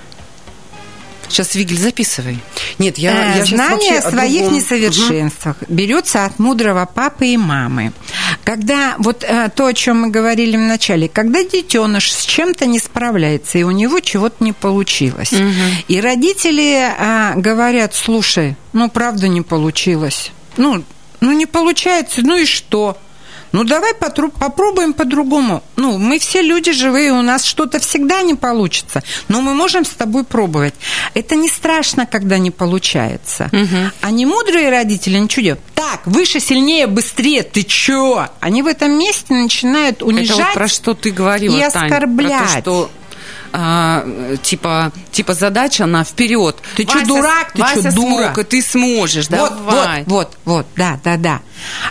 Сейчас, Вигель, записывай. Нет, я, Э, я Знание о своих другом. несовершенствах берется от мудрого папы и мамы. Когда вот э, то, о чем мы говорили в начале, когда детеныш с чем-то не справляется, и у него чего-то не получилось. И родители а, говорят, слушай, ну правда не получилось. Ну, ну не получается, ну и что? Ну, давай потру- попробуем по-другому. Ну, мы все люди живые, у нас что-то всегда не получится, но мы можем с тобой пробовать. Это не страшно, когда не получается. А не мудрые родители ничего делают. Так, выше, сильнее, быстрее, ты чё? Они в этом месте начинают унижать. Это вот про что ты говорила, и Тань. оскорблять. Про то, что а, типа, типа задача на вперед. Ты чё, дурак? Ты Вася чё, дура? смог, и ты сможешь. Вот, Давай. вот, вот, вот, да, да, да.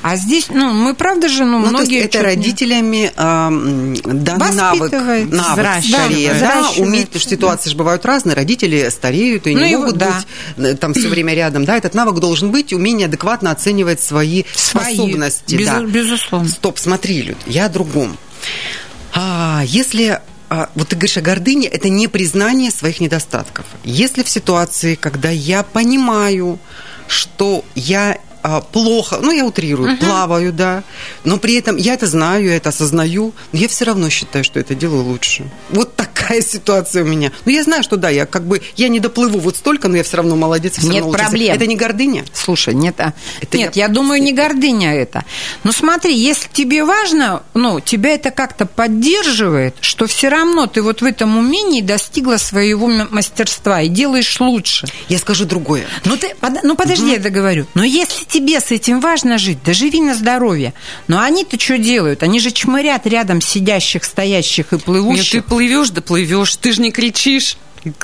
А здесь, ну, мы правда же, ну, Ну, многие... это родителями м, дан навык, навык скорее, Да, да, уметь, потому что ситуации же бывают разные, родители стареют и Ну, не его- могут да. быть э, там все время рядом, да, этот навык должен быть, умение адекватно оценивать свои, Свои, способности, безу- да. безусловно. Стоп, смотри, Люд, я о другом. А, если вот ты говоришь о гордыне, это не признание своих недостатков. Если в ситуации, когда я понимаю, что я а, плохо, ну я утрирую, плаваю, да, но при этом я это знаю, я это осознаю, но я все равно считаю, что это делаю лучше. Вот такая ситуация у меня. Ну я знаю, что да, я как бы я не доплыву вот столько, но я все равно молодец, все Нет равно проблем. Это не гордыня. Слушай, нет, а- Это нет, я я, думаю, не гордыня это. Но смотри, если тебе важно, ну, тебя это как-то поддерживает, что все равно ты вот в этом умении достигла своего мастерства и делаешь лучше. Я скажу другое. Ну, ты, ну подожди, я договорю. Но если тебе с этим важно жить, да живи на здоровье. Но они-то что делают? Они же чмырят рядом сидящих, стоящих и Нет, плывущих. ты плывешь, да плывешь, ты же не кричишь.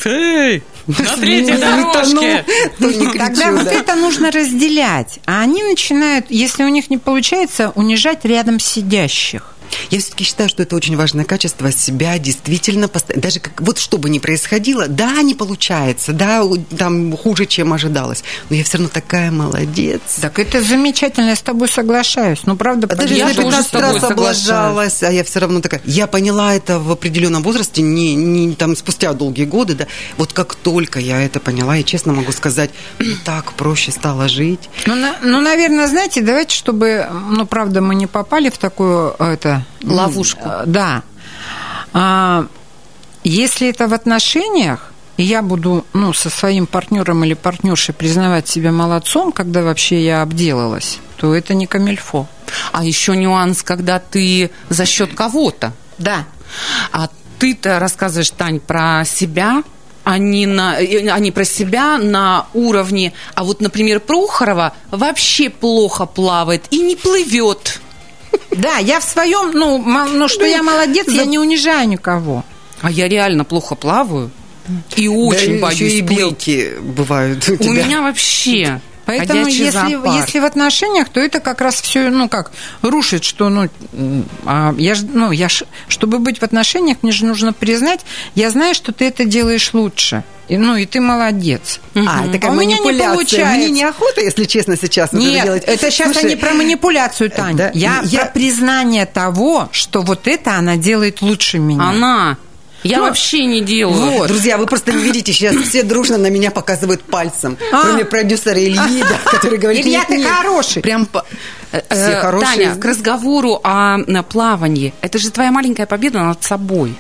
Эй, на третьей дорожке. То не кричу, Тогда вот это нужно разделять. А они начинают, если у них не получается, унижать рядом сидящих. Я все-таки считаю, что это очень важное качество себя действительно постоянно. Даже как, вот что бы ни происходило, да, не получается, да, там хуже, чем ожидалось. Но я все равно такая молодец. Так это замечательно, я с тобой соглашаюсь. Ну, правда, А Даже Я если тоже 15 с тобой раз облажалась, а я все равно такая. Я поняла это в определенном возрасте, не, не там спустя долгие годы, да. Вот как только я это поняла, я честно могу сказать, ну, так проще стало жить. Ну, на- ну, наверное, знаете, давайте, чтобы, ну, правда, мы не попали в такую, э, это... Ловушку. э, Да. А, если это в отношениях, и я буду, ну, со своим партнером или партнершей признавать себя молодцом, когда вообще я обделалась, то это не камильфо. А еще нюанс, когда ты за счет кого-то. Да. А ты-то рассказываешь, Тань, про себя, а не, на, э, а не про себя на уровне... А вот, например, Прохорова вообще плохо плавает и не плывет. Да, я в своем, ну, ну что я молодец, я не унижаю никого. А я реально плохо плаваю и очень Да, боюсь еще и белки бывают у У меня вообще Поэтому, ходячий если, зоопарк. если в отношениях, то это как раз все, ну как, рушит, что, ну, а я ж, ну, я ж, чтобы быть в отношениях, мне же нужно признать, я знаю, что ты это делаешь лучше. И, ну, и ты молодец. А, это как А у меня не манипуляция. получается. Мне неохота, если честно, сейчас вот это Нет, делать. это сейчас Слушай, они про манипуляцию, Тань. да, я, я- про признание того, что вот это она делает лучше меня. Она. Я Ну, вообще не делаю. Вот. Друзья, вы просто не видите, сейчас все дружно на меня показывают пальцем. А. Кроме продюсера Ильи, да, который говорит, Илья, нет, ты нет. хороший. Прям э, Все э, хорошие. Таня, к разговору о плавании. Это же твоя маленькая победа над собой.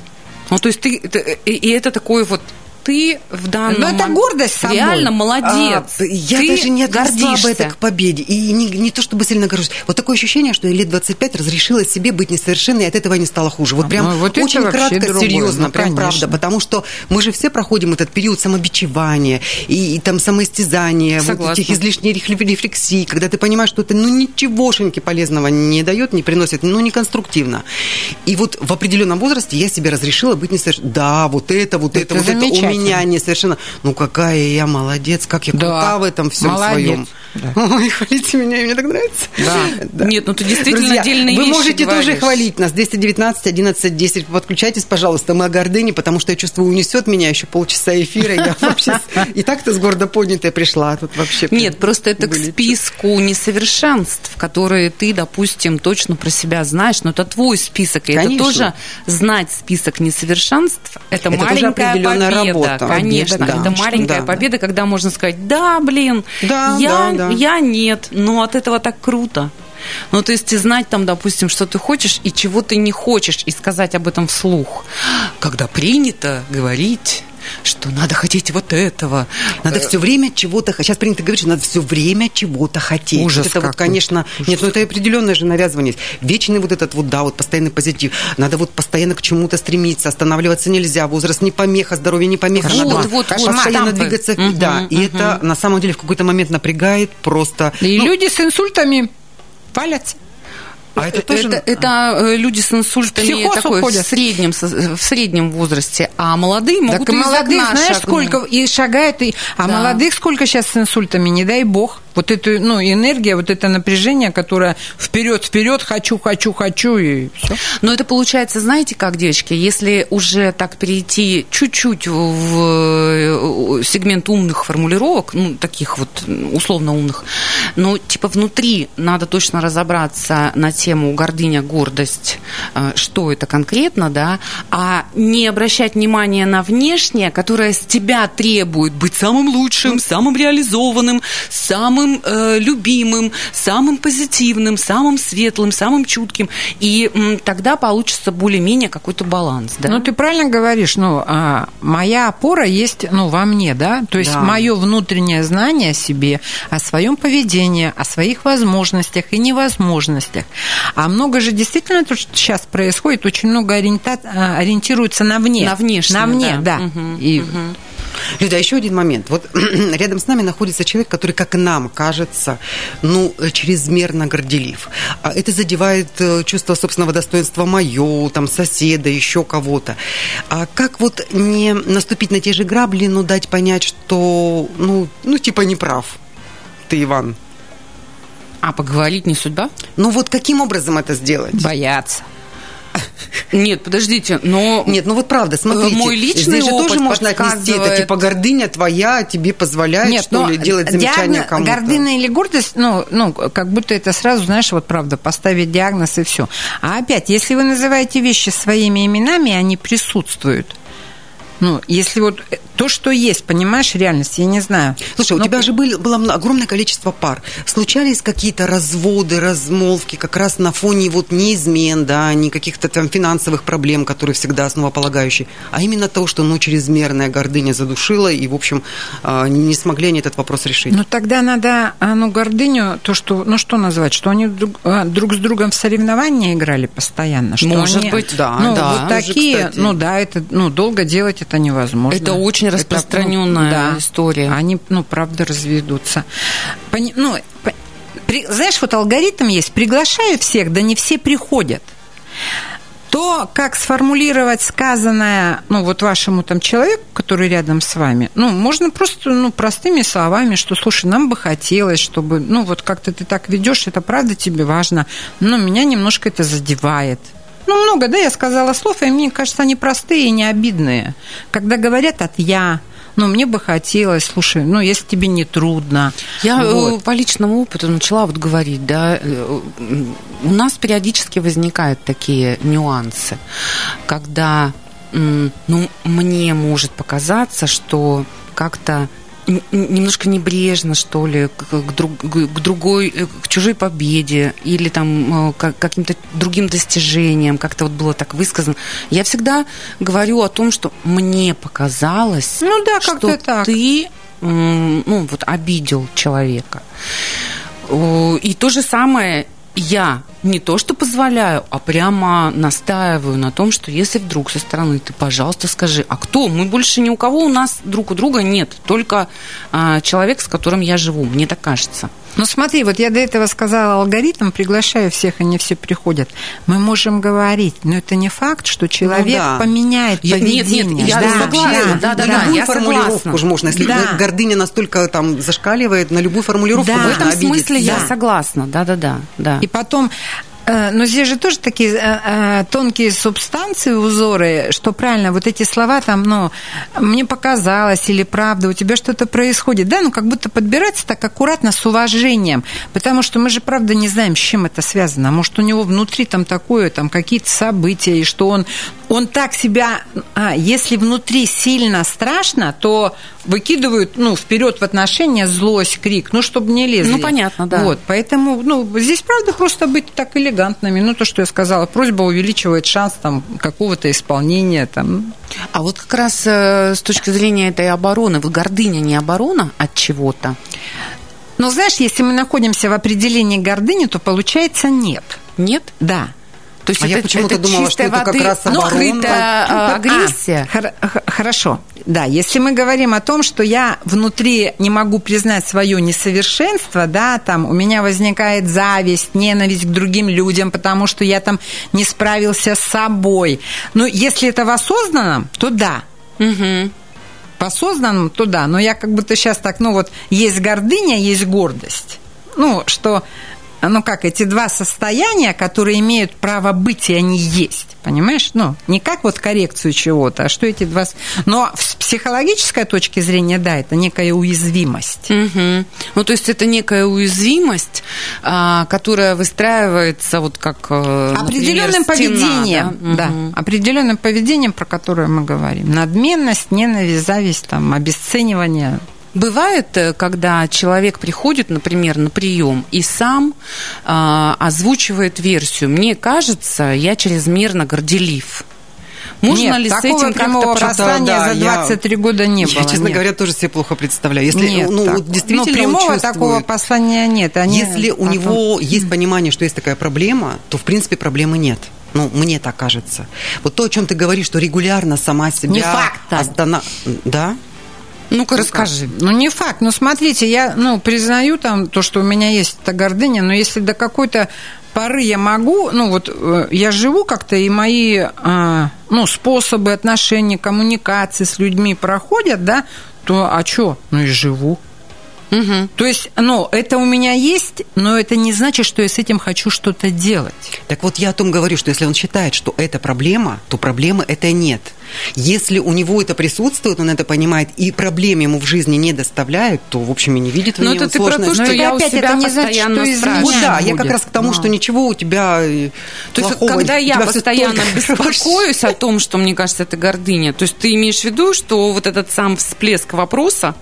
Ну, то есть ты, ты- и, и это такой вот ты в данном... Ну, это гордость собой. Реально молодец. А, я Ты даже не отнесла бы это к победе. И не, не то чтобы сильно горжусь. Вот такое ощущение, что я лет 25 разрешила себе быть несовершенной, и от этого не стало хуже. Вот прям ну, вот очень кратко, другое. серьезно, Ну, прям конечно. правда. Потому что мы же все проходим этот период самобичевания и, и там самоистязания, вот Согласна. этих излишней рефле- рефлексий, когда ты понимаешь, что это ну ничегошеньки полезного не дает, не приносит, ну не конструктивно. И вот в определенном возрасте я себе разрешила быть несовершенной. Да, вот это, вот это, Это вот это у замечательно. Меня несовершенно. Ну какая я молодец, как я Да, крута в этом всем молодец. своем. Ой, хвалите меня, мне так нравится. Да. Нет, ну ты действительно Друзья, отдельные вы вещи можете тоже говоришь. хвалить нас. 219 11 10. Подключайтесь, пожалуйста. Мы о гордыне, потому что я чувствую, унесет меня еще полчаса эфира. Я вообще и так-то с гордо поднятая пришла. а Тут вообще Нет, просто это к списку несовершенств, которые ты, допустим, точно про себя знаешь, но это твой список. И это тоже знать список несовершенств. Это, Это тоже маленькая определенная победа. Работа. Конечно, Победа, это конечно, маленькая да. победа, когда можно сказать, да, блин, Да, я, да, да. я нет, но от этого так круто. Ну, то есть и знать там, допустим, что ты хочешь и чего ты не хочешь, и сказать об этом вслух. Когда принято говорить, что надо хотеть вот этого. Надо все время чего-то... Сейчас принято говорить, что надо все время чего-то хотеть. Ужас Вот это вот, конечно... Нет, ну это определенное же навязывание. Вечный вот этот вот, да, вот постоянный позитив. Надо вот постоянно к чему-то стремиться. Останавливаться нельзя. Возраст не помеха, здоровье не помеха. Вот, Надо вот, вот, постоянно штампы. двигаться. Мгм, да, и это на самом деле в какой-то момент напрягает просто... И Ну, люди с инсультами палятся. А это тоже... Это, это, э, люди с инсультами такой, в, среднем, в среднем возрасте, а молодые могут так и окна знаешь, шагнуть. сколько и шагают, и... а Да. молодых сколько сейчас с инсультами, не дай бог. Вот эту, ну, энергия, вот это напряжение, которое вперед, вперед, хочу, хочу, хочу, и все. Но это получается, знаете как, девочки, если уже так перейти чуть-чуть в э, сегмент умных формулировок, ну, таких вот условно умных, ну, типа внутри надо точно разобраться на тему гордыня, гордость, э, что это конкретно, да, а не обращать внимания на внешнее, которое с тебя требует быть самым лучшим, самым реализованным, самым э, любимым, самым позитивным, самым светлым, самым чутким. И м, тогда получится более-менее какой-то баланс. Да? Ну, ты правильно говоришь, ну, а, моя опора есть, ну, во мне, да, то есть Да. мое внутреннее знание о себе, о своем поведении, о своих возможностях и невозможностях. А много же действительно то, что сейчас происходит, очень много ориента- а, ориентируется на вне. На внешнее, На мне, да. да. Мгм, И Люда, еще один момент. Вот рядом с нами находится человек, который, как нам кажется, ну, э, чрезмерно горделив. А Это задевает э, чувство собственного достоинства мое, там, соседа, еще кого-то. А как вот не наступить на те же грабли, но дать понять, что, ну, ну типа, не прав ты, Иван? А поговорить не судьба? Ну вот каким образом это сделать? боятся. Нет, подождите, но... Нет, ну вот правда, смотрите. Мой личный Здесь же опыт тоже можно отнести это, подсказывает- типа, гордыня твоя тебе позволяет, Нет, что ли, делать замечания диагноз- кому-то. Гордыня или гордость, ну, ну, как будто это сразу, знаешь, вот правда, поставить диагноз и все. А опять, если вы называете вещи своими именами, они присутствуют. Ну, если вот то, что есть, понимаешь, реальность, я не знаю. Слушай, у Ну, тебя же были- было мно- огромное количество пар. Случались какие-то разводы, размолвки как раз на фоне вот не измен, да, не каких-то там финансовых проблем, которые всегда основополагающие, а именно того, что, ну, чрезмерная гордыня задушила, и, в общем, а, не смогли они этот вопрос решить. Ну, тогда надо, а, ну, гордыню, то, что, ну, что назвать, что они друг, а, друг с другом в соревнования играли постоянно, что Может они, быть, да, ну, да. вот такие, кстати. ну, да, это, ну, долго делать это невозможно. Это очень Это, распространенная да. история. Они, ну, правда, разведутся. Пони- ну, при- знаешь, вот алгоритм есть, приглашаю всех, да не все приходят. То, как сформулировать сказанное, ну, вот вашему там человеку, который рядом с вами, ну, можно просто, ну, простыми словами, что, слушай, нам бы хотелось, чтобы, ну, вот как-то ты так ведешь, это правда тебе важно, но меня немножко это задевает. Ну, много, да, я сказала слов, и мне кажется, они простые и не обидные. Когда говорят от «я», ну, мне бы хотелось, слушай, ну, если тебе не трудно. Я э, Вот. по личному опыту начала вот говорить, да, э, у нас периодически возникают такие нюансы, когда, ну, мне может показаться, что как-то немножко небрежно, что ли, к, к друг- к другой, э, к чужой победе или там э, к каким-то другим достижениям, как-то вот было так высказано. Я всегда говорю о том, что мне показалось, Ну да, что так. ты ну, вот, обидел человека. И то же самое я не то что позволяю, а прямо настаиваю на том, что если вдруг со стороны ты, пожалуйста, скажи, а кто? Мы больше ни у кого у нас друг у друга нет, только а, человек, с которым я живу, мне так кажется. Ну смотри, вот я до этого сказала алгоритм, приглашаю всех, они все приходят. Мы можем говорить, но это не факт, что человек да. поменяет Я- нет, поведение. нет, я согласна, да, да, любую я формулировку согласна. же можно, если Да. гордыня настолько там зашкаливает, на любую формулировку Да. В этом обидеться. смысле я Да. согласна, да-да-да. да. И потом, но здесь же тоже такие э, э, тонкие субстанции, узоры, что правильно, вот эти слова там, ну, мне показалось или правда, у тебя что-то происходит, да, ну, как будто подбираться так аккуратно, с уважением, потому что мы же, правда, не знаем, с чем это связано. Может, у него внутри там такое, там какие-то события, и что он, он так себя, а, если внутри сильно страшно, то выкидывают, ну, вперед в отношения злость, крик, ну, чтобы не лезли. Ну, понятно, да. Вот, поэтому, ну, здесь, правда, просто быть так элегантными. Ну, то, что я сказала, просьба увеличивает шанс там какого-то исполнения, там, А вот как раз э, с точки зрения этой обороны, вот гордыня не оборона от чего-то? Но знаешь, если мы находимся в определении гордыни, то получается нет. Нет? Да. То есть А я почему-то думала, что это как раз оборона. скрытая, э, А, агрессия. хор- х- хорошо. Да, если мы говорим о том, что я внутри не могу признать свое несовершенство, да, там у меня возникает зависть, ненависть к другим людям, потому что я там не справился с собой. Но если это в осознанном, то да. Мгм. По осознанному, то да. Но я как будто сейчас так, ну вот, есть гордыня, есть гордость. Ну, что, ну как, эти два состояния, которые имеют право быть, и они есть. Понимаешь? Ну, не как вот коррекцию чего-то, а что эти два... Но с психологической точки зрения, да, это некая уязвимость. Мгм. Ну, то есть это некая уязвимость, а, которая выстраивается вот как э, Определенным например, стена, поведением, да, Мгм. определенным поведением, про которое мы говорим. Надменность, ненависть, зависть, там, обесценивание. Бывает, э, когда человек приходит, например, на прием и сам а, озвучивает версию. Мне кажется, я чрезмерно горделив. Можно Нет, ли с такого этим как-то послания Да, за я- 23 года не было. Я, честно нет. говоря, тоже себе плохо представляю. Если, Нет, ну, так. действительно он прямого чувствует- такого послания нет. Они Если у потом- него есть понимание, что есть такая проблема, то, в принципе, проблемы нет. Ну, мне так кажется. Вот то, о чем ты говоришь, что регулярно сама себя... Не факт, остана- Да? Ну-ка, расскажи. Ну, не факт. Ну, смотрите, я, ну, признаю там то, что у меня есть эта гордыня, но если до какой-то поры я могу, ну, вот э, я живу как-то, и мои, а, ну, способы отношений, коммуникации с людьми проходят, да, то, а что? Ну, и живу. То есть, ну, это у меня есть, но это не значит, что я с этим хочу что-то делать. Так вот я о том говорю, что если он считает, что это проблема, то проблемы это нет. Если у него это присутствует, он это понимает, и проблем ему в жизни не доставляет, то, в общем, и не видит в Но ней это ты про сложности. то, что Но я опять себя это не значит, постоянно что из спрашиваю. Вот да, я будет. как раз к тому, что ничего у тебя э, То есть, плохого когда я постоянно беспокоюсь о том, что мне кажется, это гордыня, то есть ты имеешь в виду, что вот этот сам всплеск вопроса,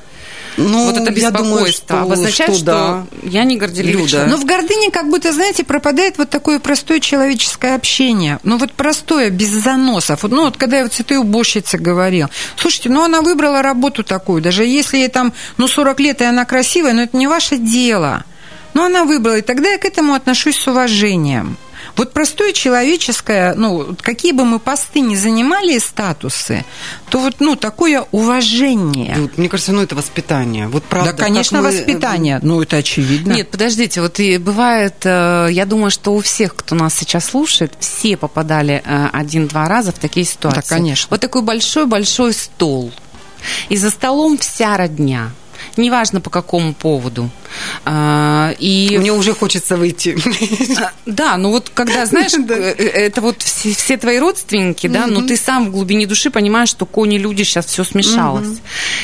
Ну, вот это я беспокойство думаю, что, обозначает, что, да. я не горделивый Люда. человек. Но в гордыне как будто, знаете, пропадает вот такое простое человеческое общение. Ну вот простое, без заносов. Вот, ну вот когда я вот с этой уборщицей говорил. Слушайте, ну она выбрала работу такую. Даже если ей там, ну 40 лет, и она красивая, но это не ваше дело. Но она выбрала, и тогда я к этому отношусь с уважением. Вот простое человеческое, ну, вот какие бы мы посты ни занимали и статусы, то вот, ну, такое уважение. Люд, мне кажется, ну это воспитание. Вот правда. да, конечно, мы, э, воспитание. Ну, это очевидно. Нет, подождите, вот и бывает, э, я думаю, что у всех, кто нас сейчас слушает, все попадали э, один-два раза в такие ситуации. Да, конечно. Вот такой большой-большой стол. И за столом вся родня. Неважно по какому поводу. А, И Мне уже хочется выйти. А, Да, ну вот когда, знаешь, э, э, это вот все, все твои родственники, да, но ты сам в глубине души понимаешь, что кони люди сейчас все смешалось.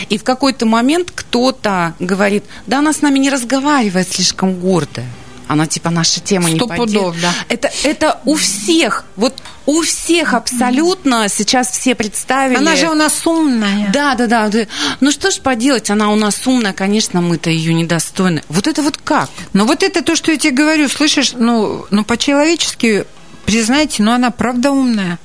И в какой-то момент кто-то говорит, да, она с нами не разговаривает слишком гордая. Она типа наша тема не подел- пудов, да. Это, это у всех, вот у всех абсолютно сейчас все представили. Она же у нас умная. Да, да, да. да. Ну что ж поделать, она у нас умная, конечно, мы-то ее недостойны. Вот это вот как? Но вот это то, что я тебе говорю, слышишь, ну, ну по-человечески признайте, но она правда умная.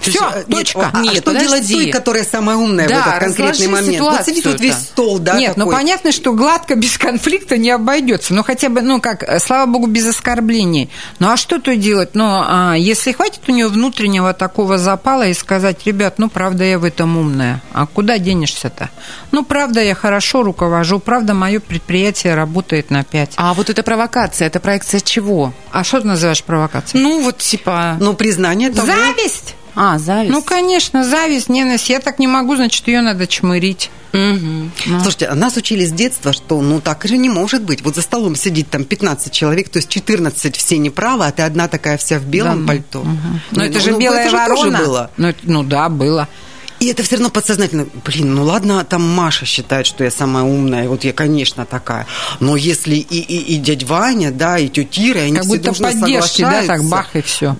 Все, есть, э, нет, точка. А, а Нет, что делать подожди. той, которая самая умная Да, в этот конкретный момент? Вот сидит вот весь стол, да, Нет, ну такой. понятно, что гладко без конфликта не обойдется. Ну хотя бы, ну как, э, слава богу, без оскорблений. Ну а что то делать? Ну, а, если хватит у нее внутреннего такого запала и сказать, ребят, ну правда я в этом умная, а куда денешься-то? Ну правда я хорошо руковожу, правда мое предприятие работает на 5. А вот эта провокация, это проекция чего? А что ты называешь провокацией? Ну, вот типа... Ну, признание того... Зависть! А, зависть. Ну, конечно, зависть, ненависть. Я так не могу, значит, ее надо чмырить. Мгм. Слушайте, а нас учили с детства, что ну так же не может быть. Вот за столом сидит там 15 человек, то есть 14 все неправы, а ты одна такая вся в белом Да, пальто. Но это же ну, белая это же тоже ворона. было. Ну, ну да, было. И это все равно подсознательно, блин, ну ладно, там Маша считает, что я самая умная, вот я, конечно, такая. Но если и, и, и дядь Ваня, да, и тетя Ира, они Как все будто дружно поддержки, да, так бах и все.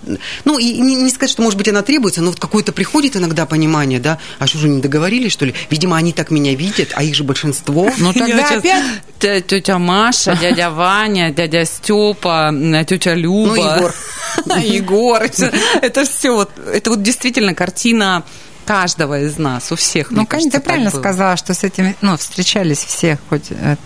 Ну, и не, не сказать, что, может быть, она требуется, но вот какое-то приходит иногда понимание, да, а что же не договорились, что ли? Видимо, они так меня видят, а их же большинство. Ну тогда опять Тя- Тетя Маша, дядя Ваня, дядя Степа, тетя Люба. Ну, Егор. Егор. Это- Это все вот, это вот действительно картина каждого из нас, у всех. Ну, конечно, ты правильно было. сказала, что с этим, ну, встречались все хоть это.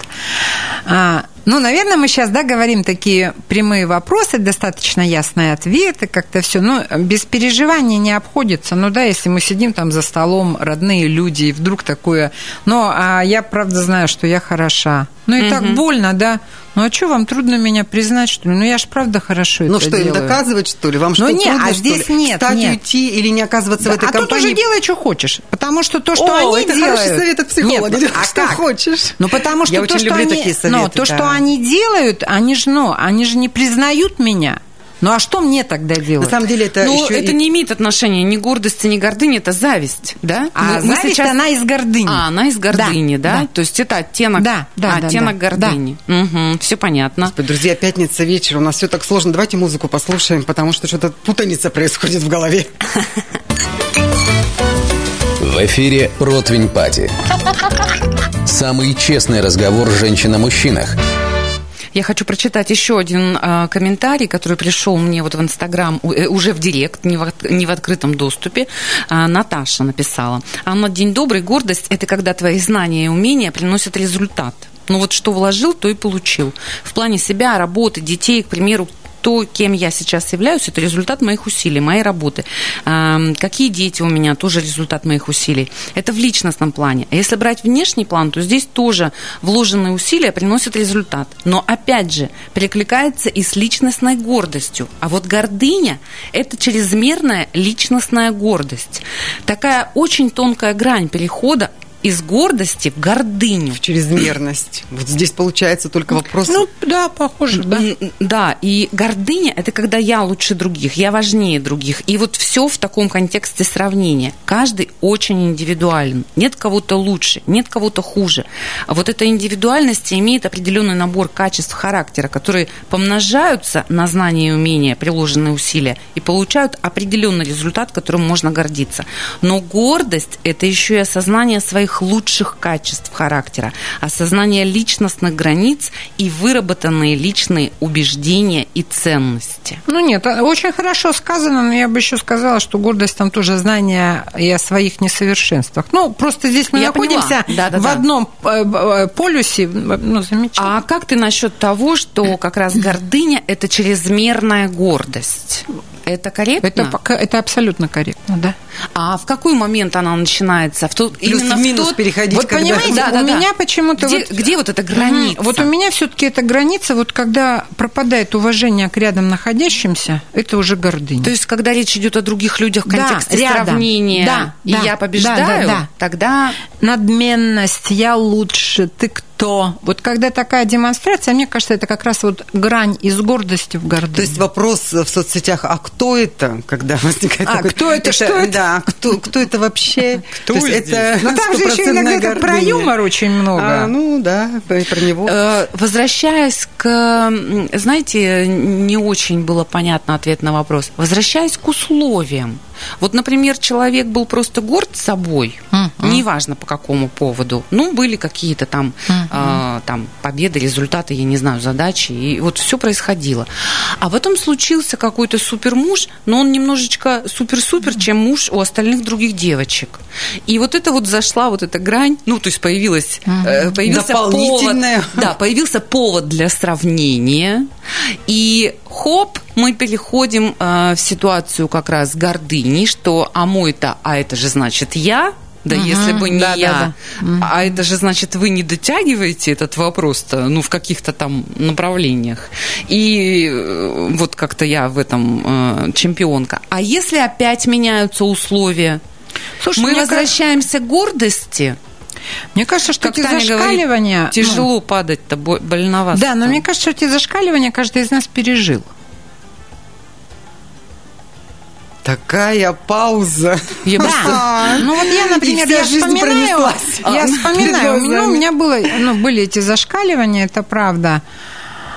А, ну, наверное, мы сейчас, да, говорим такие прямые вопросы, достаточно ясные ответы, как-то все. Ну, без переживаний не обходится. Ну, да, если мы сидим там за столом, родные люди, и вдруг такое... Ну, а я, правда, знаю, что я хороша. Ну, и так больно, да. Ну, а что, вам трудно меня признать, что ли? Ну, я ж правда хорошо Ну это что, им делаю. доказывать, что ли? Вам что, не, трудно, а что здесь ли? нет, Встать, нет. уйти или не оказываться в Да, этой а тут компании? уже делай, что хочешь. Потому что то, что О, они это делают... хороший совет от психолога. Нет, а что как? хочешь. Ну, потому что Я то, очень что люблю они, такие ну, советы, то, да. что они делают, они же, ну, они же не признают меня. Ну, а что мне тогда На делать? самом деле это Ну, еще это и- не имеет отношения ни гордости, ни гордыни, это зависть, да? А Мы- мы зависть, сейчас- она из гордыни. А, она из гордыни, да? да. То есть это оттенок, Да, да, да, оттенок да, гордыни. Угу, все понятно. Господи, Друзья, пятница вечер, у нас все так сложно. Давайте музыку послушаем, потому что что-то путаница происходит в голове. В эфире «Противень Пати». Самый честный разговор женщин о мужчинах. Я хочу прочитать еще один э, комментарий, который пришел мне вот в Инстаграм э, уже в Директ, не в, не в открытом доступе. А, Наташа написала. Анна, день добрый. Гордость – это когда твои знания и умения приносят результат. Ну вот что вложил, то и получил. В плане себя, работы, детей, к примеру, то, кем я сейчас являюсь, это результат моих усилий, моей работы. Какие дети у меня, тоже результат моих усилий. Это в личностном плане. А если брать внешний план, то здесь тоже вложенные усилия приносят результат. Но, опять же, перекликается и с личностной гордостью. А вот гордыня – это чрезмерная личностная гордость. Такая очень тонкая грань перехода из гордости в гордыню. В чрезмерность. Вот здесь получается только вопрос... Ну, да, похоже, да. Да, и гордыня – это когда я лучше других, я важнее других. И вот все в таком контексте сравнения. Каждый очень индивидуален. Нет кого-то лучше, нет кого-то хуже. А вот эта индивидуальность имеет определенный набор качеств характера, которые помножаются на знания и умения, приложенные усилия, и получают определенный результат, которым можно гордиться. Но гордость – это еще и осознание своих лучших качеств характера, осознание личностных границ и выработанные личные убеждения и ценности. Ну нет, а, очень хорошо сказано, но я бы еще сказала, что гордость там тоже знание и о своих несовершенствах. Ну, просто здесь мы Я находимся поняла. Да-да-да. в одном э, э, полюсе, ну, замечательно. А как ты насчет того, что как раз гордыня – это чрезмерная гордость? Это корректно? Это, пока- это абсолютно корректно, да. А в какой момент она начинается? В тот, Плюс именно в минус тот- переходить, Вот когда... понимаете, Да, у да, да. меня почему-то Где, вот- где вот эта граница? Вот у меня все-таки эта граница, вот когда пропадает уважение к рядом находящимся, это уже гордыня. То есть, когда речь идет о других людях в Да, контексте рядом. сравнения, Да, и да, я побеждаю, да, да, да. тогда надменность, я лучше, ты кто? Вот когда такая демонстрация, мне кажется, это как раз вот грань из гордости в гордыню. То есть вопрос в соцсетях, а кто это, когда возникает А, такой- кто это, что это? Да, кто, кто это вообще? Кто То есть здесь? это Но там же еще иногда про гордыня. юмор очень много. А, ну да, про, про него. Э, Возвращаясь к, знаете, не очень было понятно ответ на вопрос. Возвращаясь к условиям. Вот, например, человек был просто горд собой, Мгм. неважно по какому поводу. Ну, были какие-то там, э, там победы, результаты, я не знаю, задачи, и вот все происходило. А потом случился какой-то супермуж, но он немножечко супер-супер, чем муж у остальных других девочек. И вот это вот зашла вот эта грань, ну, то есть появилась, э, появился повод, да, появился повод для сравнения, и хоп, мы переходим э, в ситуацию как раз гордыни, что а мой-то, а это же значит я, да Мгм, если бы не да, да, я, да. Мгм. а это же значит вы не дотягиваете этот вопрос-то, ну в каких-то там направлениях. И э, вот как-то я в этом э, чемпионка. А если опять меняются условия? Слушай, мы возвращаемся к гордости. Мне кажется, что Как эти Таня говорит, зашкаливания... ну, Тяжело падать-то, бо- больновато. Да, но мне кажется, что эти зашкаливания каждый из нас пережил. Такая пауза. Я Да. Ну вот я, например, я вспоминаю, я вспоминаю, ну, у меня было, ну, были эти зашкаливания, это правда.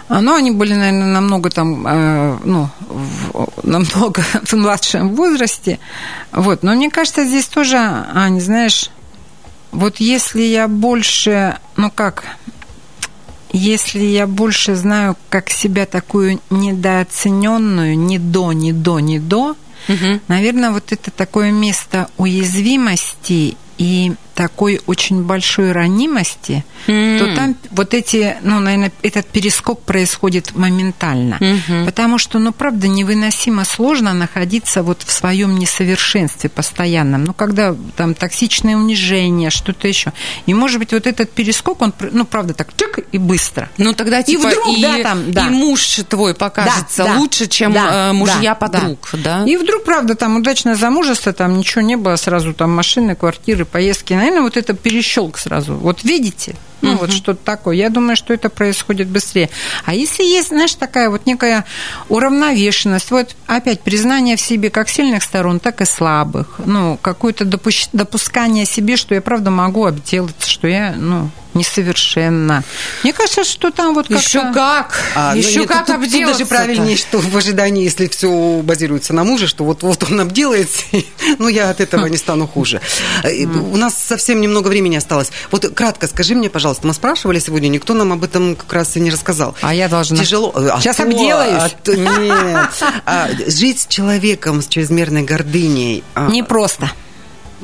А, Но они были, наверное, намного там, э, ну, в- намного в младшем возрасте. Вот. Но мне кажется, здесь тоже, Аня, знаешь, вот если я больше, ну как, если я больше знаю, как себя такую недооцененную, ни до, ни до, ни до, Мгм. Наверное, вот это такое место уязвимости и такой очень большой ранимости, М. то там вот эти, ну, наверное, этот перескок происходит моментально. Мгм. Потому что, ну, правда, невыносимо сложно находиться вот в своем несовершенстве постоянном. Ну, когда там токсичное унижение, что-то еще. И, может быть, вот этот перескок, он, ну, правда, так чик и быстро. Ну тогда И типа вдруг, и, да, там, да. и муж твой покажется Да, да, лучше, чем да, э, мужья да, подруг, да? И вдруг, правда, там удачное замужество, там ничего не было, сразу там машины, квартиры, поездки. Наверное, вот это перещелк сразу. Вот видите? Ну, вот что-то такое. Я думаю, что это происходит быстрее. А если есть, знаешь, такая вот некая уравновешенность, вот опять признание в себе как сильных сторон, так и слабых, ну, какое-то допущ- допускание себе, что я, правда, могу обделаться, что я, ну, несовершенна. Мне кажется, что там вот как Еще как, А, ну еще нет, как тут, тут обделаться даже правильнее, что в ожидании, если все базируется на муже, что вот, вот он обделается, ну я от этого не стану хуже. Э, У нас совсем немного времени осталось. Вот кратко скажи мне, пожалуйста, мы спрашивали сегодня, никто нам об этом как раз и не рассказал. А я должна. Тяжело. А Сейчас то, обделаюсь. а то- нет. А жить с человеком с чрезмерной гордыней. а, Непросто.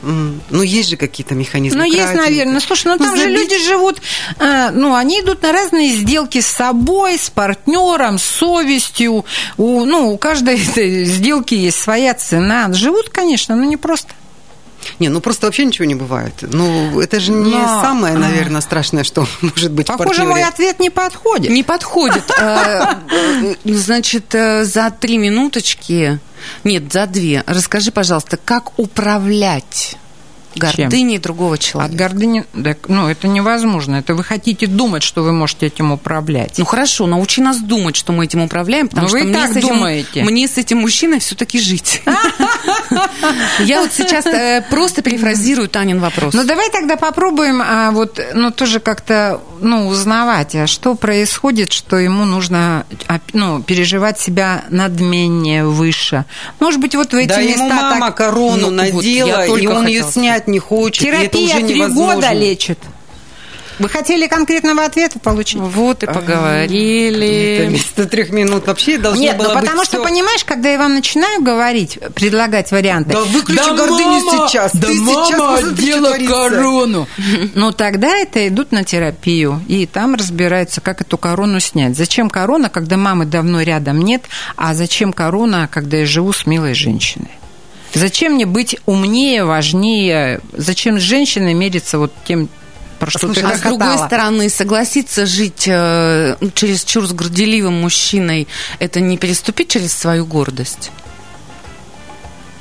Ну, есть же какие-то механизмы. Ну, есть, наверное. Слушай, ну там же забить- люди живут, э, ну, они идут на разные сделки с собой, с партнером, с совестью. У, ну, у каждой сделки есть своя цена. Живут, конечно, но не просто. Не, ну просто вообще ничего не бывает. Ну, это же не Но- самое, наверное, страшное, что может быть в Похоже, партнере. мой ответ не подходит. Не подходит. Э, э, Значит, э, за три минуточки, нет, за две, расскажи, пожалуйста, как управлять Чем? Гордыней другого От человека. гордыни, так, ну, это невозможно. Это вы хотите думать, что вы можете этим управлять. Ну хорошо, научи нас думать, что мы этим управляем, потому Ну, вы что и мне, так с этим, думаете. мне с этим мужчиной все-таки жить. Я вот сейчас э, просто перефразирую Танин вопрос. Ну, давай тогда попробуем, а, вот, ну, тоже как-то, ну, узнавать, а что происходит, что ему нужно, а, ну, переживать себя надменнее, выше. Может быть, вот в эти Да, места ему мама так... корону Ну, надела, и только он ее хотела снять не хочет. это Терапия три года лечит. Вы хотели конкретного ответа получить? Вот и Это поговорили. вместо трех минут вообще должно Нет, было ну быть потому что, всё. понимаешь, когда я вам начинаю говорить, предлагать варианты... Да выключи гордыню сейчас. Да Ты сейчас мама что одела корону. Ну, тогда это идут на терапию, и там разбираются, как эту корону снять. Зачем корона, когда мамы давно рядом нет, а зачем корона, когда я живу с милой женщиной? Зачем мне быть умнее, важнее? Зачем с женщиной мериться вот тем, про что Слушай, ты А с другой стороны, согласиться жить э, через чур с горделивым мужчиной, это не переступить через свою гордость?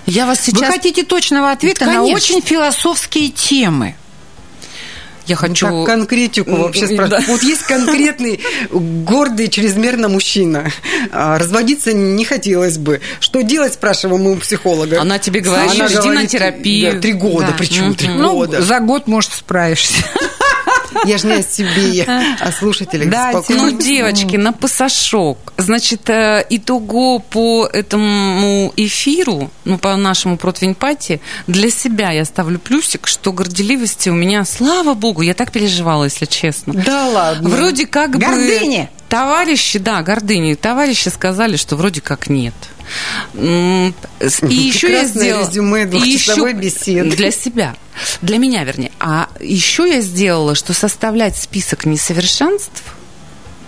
Я вас Вы сейчас... хотите точного ответа на Конечно. очень философские темы. Я хочу... Так, конкретику вообще М, спрашиваю. да. Вот есть конкретный гордый чрезмерно мужчина. А, Разводиться не хотелось бы. Что делать, спрашиваем мы у психолога. Она тебе говорит, Она иди на говорит, терапию. да, Три года, Да. причем три Ну, года. за год, может, справишься. Я же не о себе, о слушателях. Да, Спокойно. Ну, девочки, на пасашок. Значит, э, итого по этому эфиру, ну, по нашему противень-пати, для себя я ставлю плюсик, что горделивости у меня, слава богу, я так переживала, если честно. Да ладно. Вроде как Гордыни. бы... Товарищи, да, гордыни. Товарищи сказали, что вроде как нет. И еще я сделала... резюме двухчасовой еще- беседы. Для себя. Для меня, вернее. А еще я сделала, что составлять список несовершенств,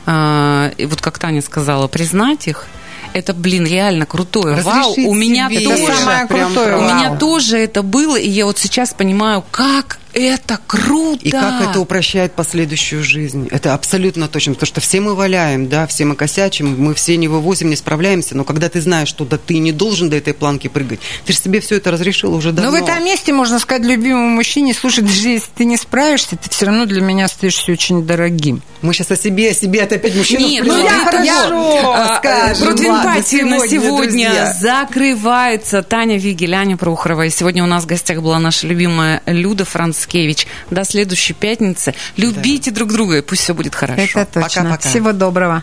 а, и вот как Таня сказала, признать их, это, блин, реально крутое. Вау, у меня себе. тоже... Это самое Прям крутое. У Вау. меня тоже это было, и я вот сейчас понимаю, как это круто. И как это упрощает последующую жизнь. Это абсолютно точно. Потому что все мы валяем, да, все мы косячим, мы все не вывозим, не справляемся. Но когда ты знаешь, что да ты не должен до этой планки прыгать, ты же себе все это разрешил уже Но давно. в этом месте можно сказать любимому мужчине, слушай, даже если ты не справишься, ты все равно для меня остаешься очень дорогим. Мы сейчас о себе, о себе, это опять мужчину Нет, ну я хорошо скажем. ладно, Протвинпати на сегодня друзья. закрывается. Таня Вигель, Аня Прохорова. И сегодня у нас в гостях была наша любимая Люда Францкевич. До следующей пятницы. Любите друг друга, и пусть все будет хорошо. Это точно. Пока-пока. Всего доброго.